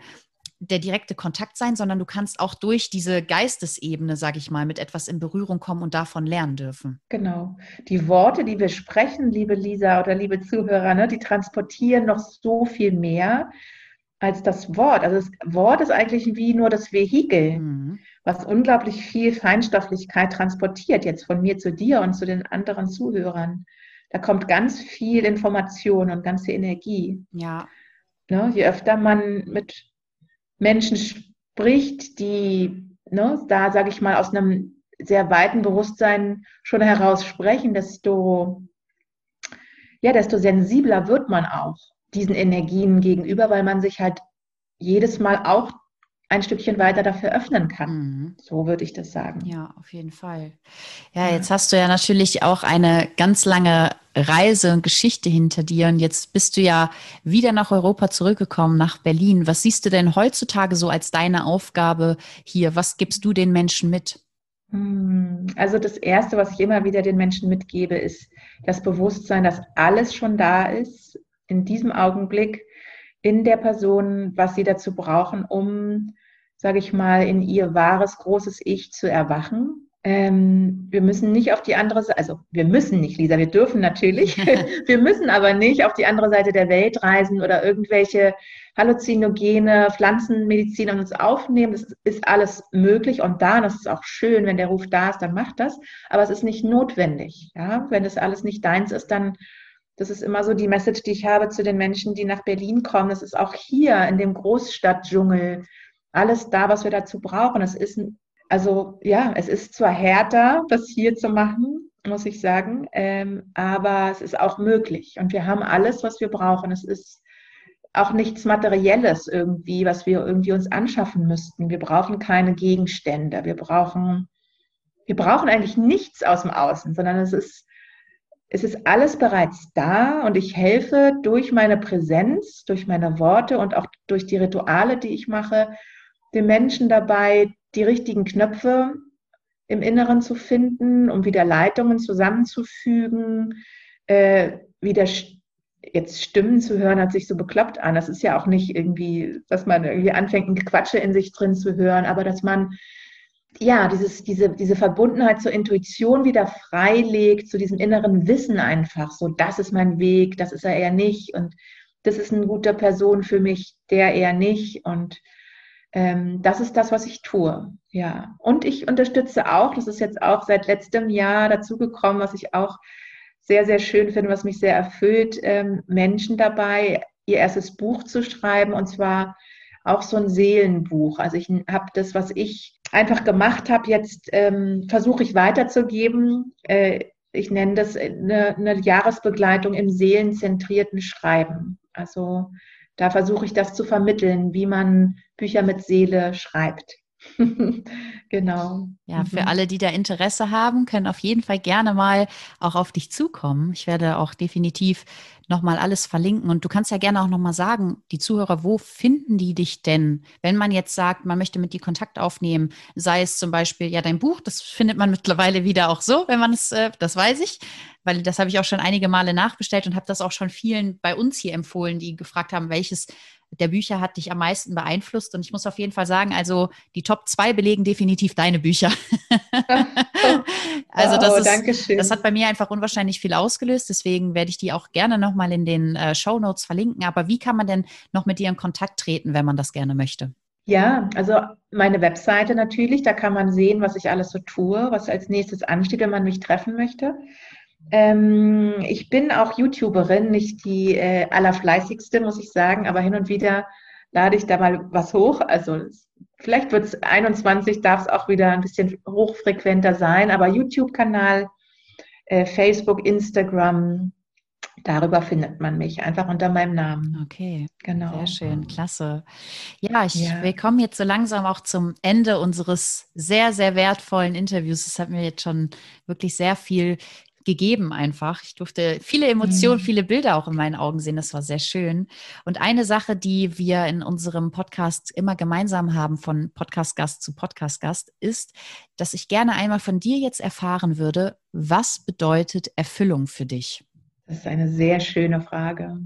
S1: der direkte Kontakt sein, sondern du kannst auch durch diese Geistesebene, sage ich mal, mit etwas in Berührung kommen und davon lernen dürfen.
S2: Genau. Die Worte, die wir sprechen, liebe Lisa oder liebe Zuhörer, ne, die transportieren noch so viel mehr als das Wort. Also das Wort ist eigentlich wie nur das Vehikel. Mhm was unglaublich viel Feinstofflichkeit transportiert, jetzt von mir zu dir und zu den anderen Zuhörern. Da kommt ganz viel Information und ganz viel Energie.
S1: Ja.
S2: Ne, je öfter man mit Menschen spricht, die ne, da, sage ich mal, aus einem sehr weiten Bewusstsein schon heraus sprechen, desto, ja, desto sensibler wird man auch diesen Energien gegenüber, weil man sich halt jedes Mal auch ein Stückchen weiter dafür öffnen kann. Mhm. So würde ich das sagen.
S1: Ja, auf jeden Fall. Ja, jetzt hast du ja natürlich auch eine ganz lange Reise und Geschichte hinter dir und jetzt bist du ja wieder nach Europa zurückgekommen, nach Berlin. Was siehst du denn heutzutage so als deine Aufgabe hier? Was gibst du den Menschen mit?
S2: Hm, also das Erste, was ich immer wieder den Menschen mitgebe, ist das Bewusstsein, dass alles schon da ist, in diesem Augenblick in der Person, was sie dazu brauchen, um, sage ich mal, in ihr wahres, großes Ich zu erwachen. Ähm, wir müssen nicht auf die andere Seite, also wir müssen nicht, Lisa, wir dürfen natürlich, [LAUGHS] [LAUGHS] wir müssen aber nicht auf die andere Seite der Welt reisen oder irgendwelche Halluzinogene, Pflanzenmedizin an uns aufnehmen. Das ist alles möglich und da, und das ist auch schön, wenn der Ruf da ist, dann macht das, aber es ist nicht notwendig. Ja? Wenn das alles nicht deins ist, dann das ist immer so die Message, die ich habe zu den Menschen, die nach Berlin kommen. Das ist auch hier in dem Großstadtdschungel alles da, was wir dazu brauchen. Es ist, also ja, es ist zwar härter, das hier zu machen, muss ich sagen, ähm, aber es ist auch möglich. Und wir haben alles, was wir brauchen. Es ist auch nichts Materielles irgendwie, was wir irgendwie uns anschaffen müssten. Wir brauchen keine Gegenstände. Wir brauchen, wir brauchen eigentlich nichts aus dem Außen, sondern es ist es ist alles bereits da und ich helfe durch meine Präsenz, durch meine Worte und auch durch die Rituale, die ich mache, den Menschen dabei, die richtigen Knöpfe im Inneren zu finden, um wieder Leitungen zusammenzufügen, äh, wieder jetzt Stimmen zu hören, hat sich so bekloppt an. Das ist ja auch nicht irgendwie, dass man irgendwie anfängt, ein Gequatsche in sich drin zu hören, aber dass man ja, dieses, diese, diese Verbundenheit zur Intuition wieder freilegt, zu diesem inneren Wissen einfach, so, das ist mein Weg, das ist er eher nicht und das ist eine gute Person für mich, der eher nicht und ähm, das ist das, was ich tue. Ja. Und ich unterstütze auch, das ist jetzt auch seit letztem Jahr dazugekommen, was ich auch sehr, sehr schön finde, was mich sehr erfüllt, ähm, Menschen dabei, ihr erstes Buch zu schreiben und zwar auch so ein Seelenbuch. Also ich habe das, was ich einfach gemacht habe, jetzt ähm, versuche ich weiterzugeben. Äh, ich nenne das eine, eine Jahresbegleitung im seelenzentrierten Schreiben. Also da versuche ich das zu vermitteln, wie man Bücher mit Seele schreibt. [LAUGHS] genau.
S1: Ja, für mhm. alle, die da Interesse haben, können auf jeden Fall gerne mal auch auf dich zukommen. Ich werde auch definitiv nochmal alles verlinken. Und du kannst ja gerne auch nochmal sagen, die Zuhörer, wo finden die dich denn? Wenn man jetzt sagt, man möchte mit dir Kontakt aufnehmen, sei es zum Beispiel, ja, dein Buch, das findet man [LAUGHS] mittlerweile wieder auch so, wenn man es, äh, das weiß ich, weil das habe ich auch schon einige Male nachbestellt und habe das auch schon vielen bei uns hier empfohlen, die gefragt haben, welches der Bücher hat dich am meisten beeinflusst? Und ich muss auf jeden Fall sagen, also die Top 2 belegen definitiv deine Bücher. [LAUGHS] also das, oh, ist, das hat bei mir einfach unwahrscheinlich viel ausgelöst. Deswegen werde ich die auch gerne nochmal in den äh, Show Notes verlinken. Aber wie kann man denn noch mit dir in Kontakt treten, wenn man das gerne möchte?
S2: Ja, also meine Webseite natürlich, da kann man sehen, was ich alles so tue, was als nächstes ansteht, wenn man mich treffen möchte. Ähm, ich bin auch YouTuberin, nicht die äh, allerfleißigste, muss ich sagen, aber hin und wieder lade ich da mal was hoch. Also vielleicht wird es 21, darf es auch wieder ein bisschen hochfrequenter sein, aber YouTube-Kanal, äh, Facebook, Instagram, darüber findet man mich, einfach unter meinem Namen.
S1: Okay, genau. Sehr schön, klasse. Ja, ich, ja. wir kommen jetzt so langsam auch zum Ende unseres sehr, sehr wertvollen Interviews. Es hat mir jetzt schon wirklich sehr viel gegeben einfach. Ich durfte viele Emotionen, mhm. viele Bilder auch in meinen Augen sehen. Das war sehr schön. Und eine Sache, die wir in unserem Podcast immer gemeinsam haben, von Podcast-Gast zu Podcast-Gast, ist, dass ich gerne einmal von dir jetzt erfahren würde, was bedeutet Erfüllung für dich?
S2: Das ist eine sehr schöne Frage.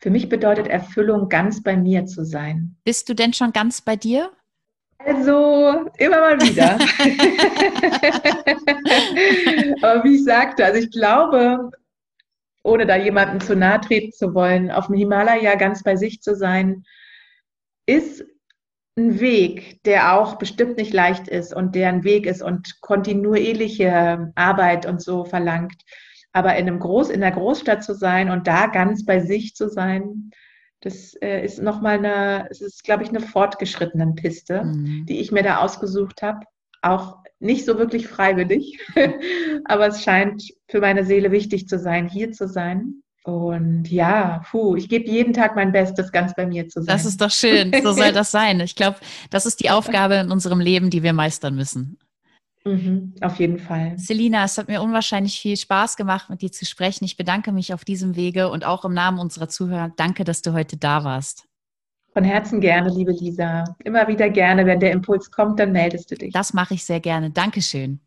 S2: Für mich bedeutet Erfüllung, ganz bei mir zu sein.
S1: Bist du denn schon ganz bei dir?
S2: Also immer mal wieder. [LAUGHS] Aber wie ich sagte, also ich glaube, ohne da jemandem zu nahe treten zu wollen, auf dem Himalaya ganz bei sich zu sein, ist ein Weg, der auch bestimmt nicht leicht ist und der ein Weg ist und kontinuierliche Arbeit und so verlangt. Aber in einem Groß, in der Großstadt zu sein und da ganz bei sich zu sein, das äh, ist nochmal eine, es ist, glaube ich, eine fortgeschrittene Piste, mhm. die ich mir da ausgesucht habe. Auch nicht so wirklich freiwillig, [LAUGHS] aber es scheint für meine Seele wichtig zu sein, hier zu sein. Und ja, puh, ich gebe jeden Tag mein Bestes, ganz bei mir zu sein.
S1: Das ist doch schön, so soll [LAUGHS] das sein. Ich glaube, das ist die Aufgabe in unserem Leben, die wir meistern müssen.
S2: Mhm, auf jeden Fall.
S1: Selina, es hat mir unwahrscheinlich viel Spaß gemacht, mit dir zu sprechen. Ich bedanke mich auf diesem Wege und auch im Namen unserer Zuhörer. Danke, dass du heute da warst.
S2: Von Herzen gerne, liebe Lisa. Immer wieder gerne. Wenn der Impuls kommt, dann meldest du dich.
S1: Das mache ich sehr gerne. Dankeschön.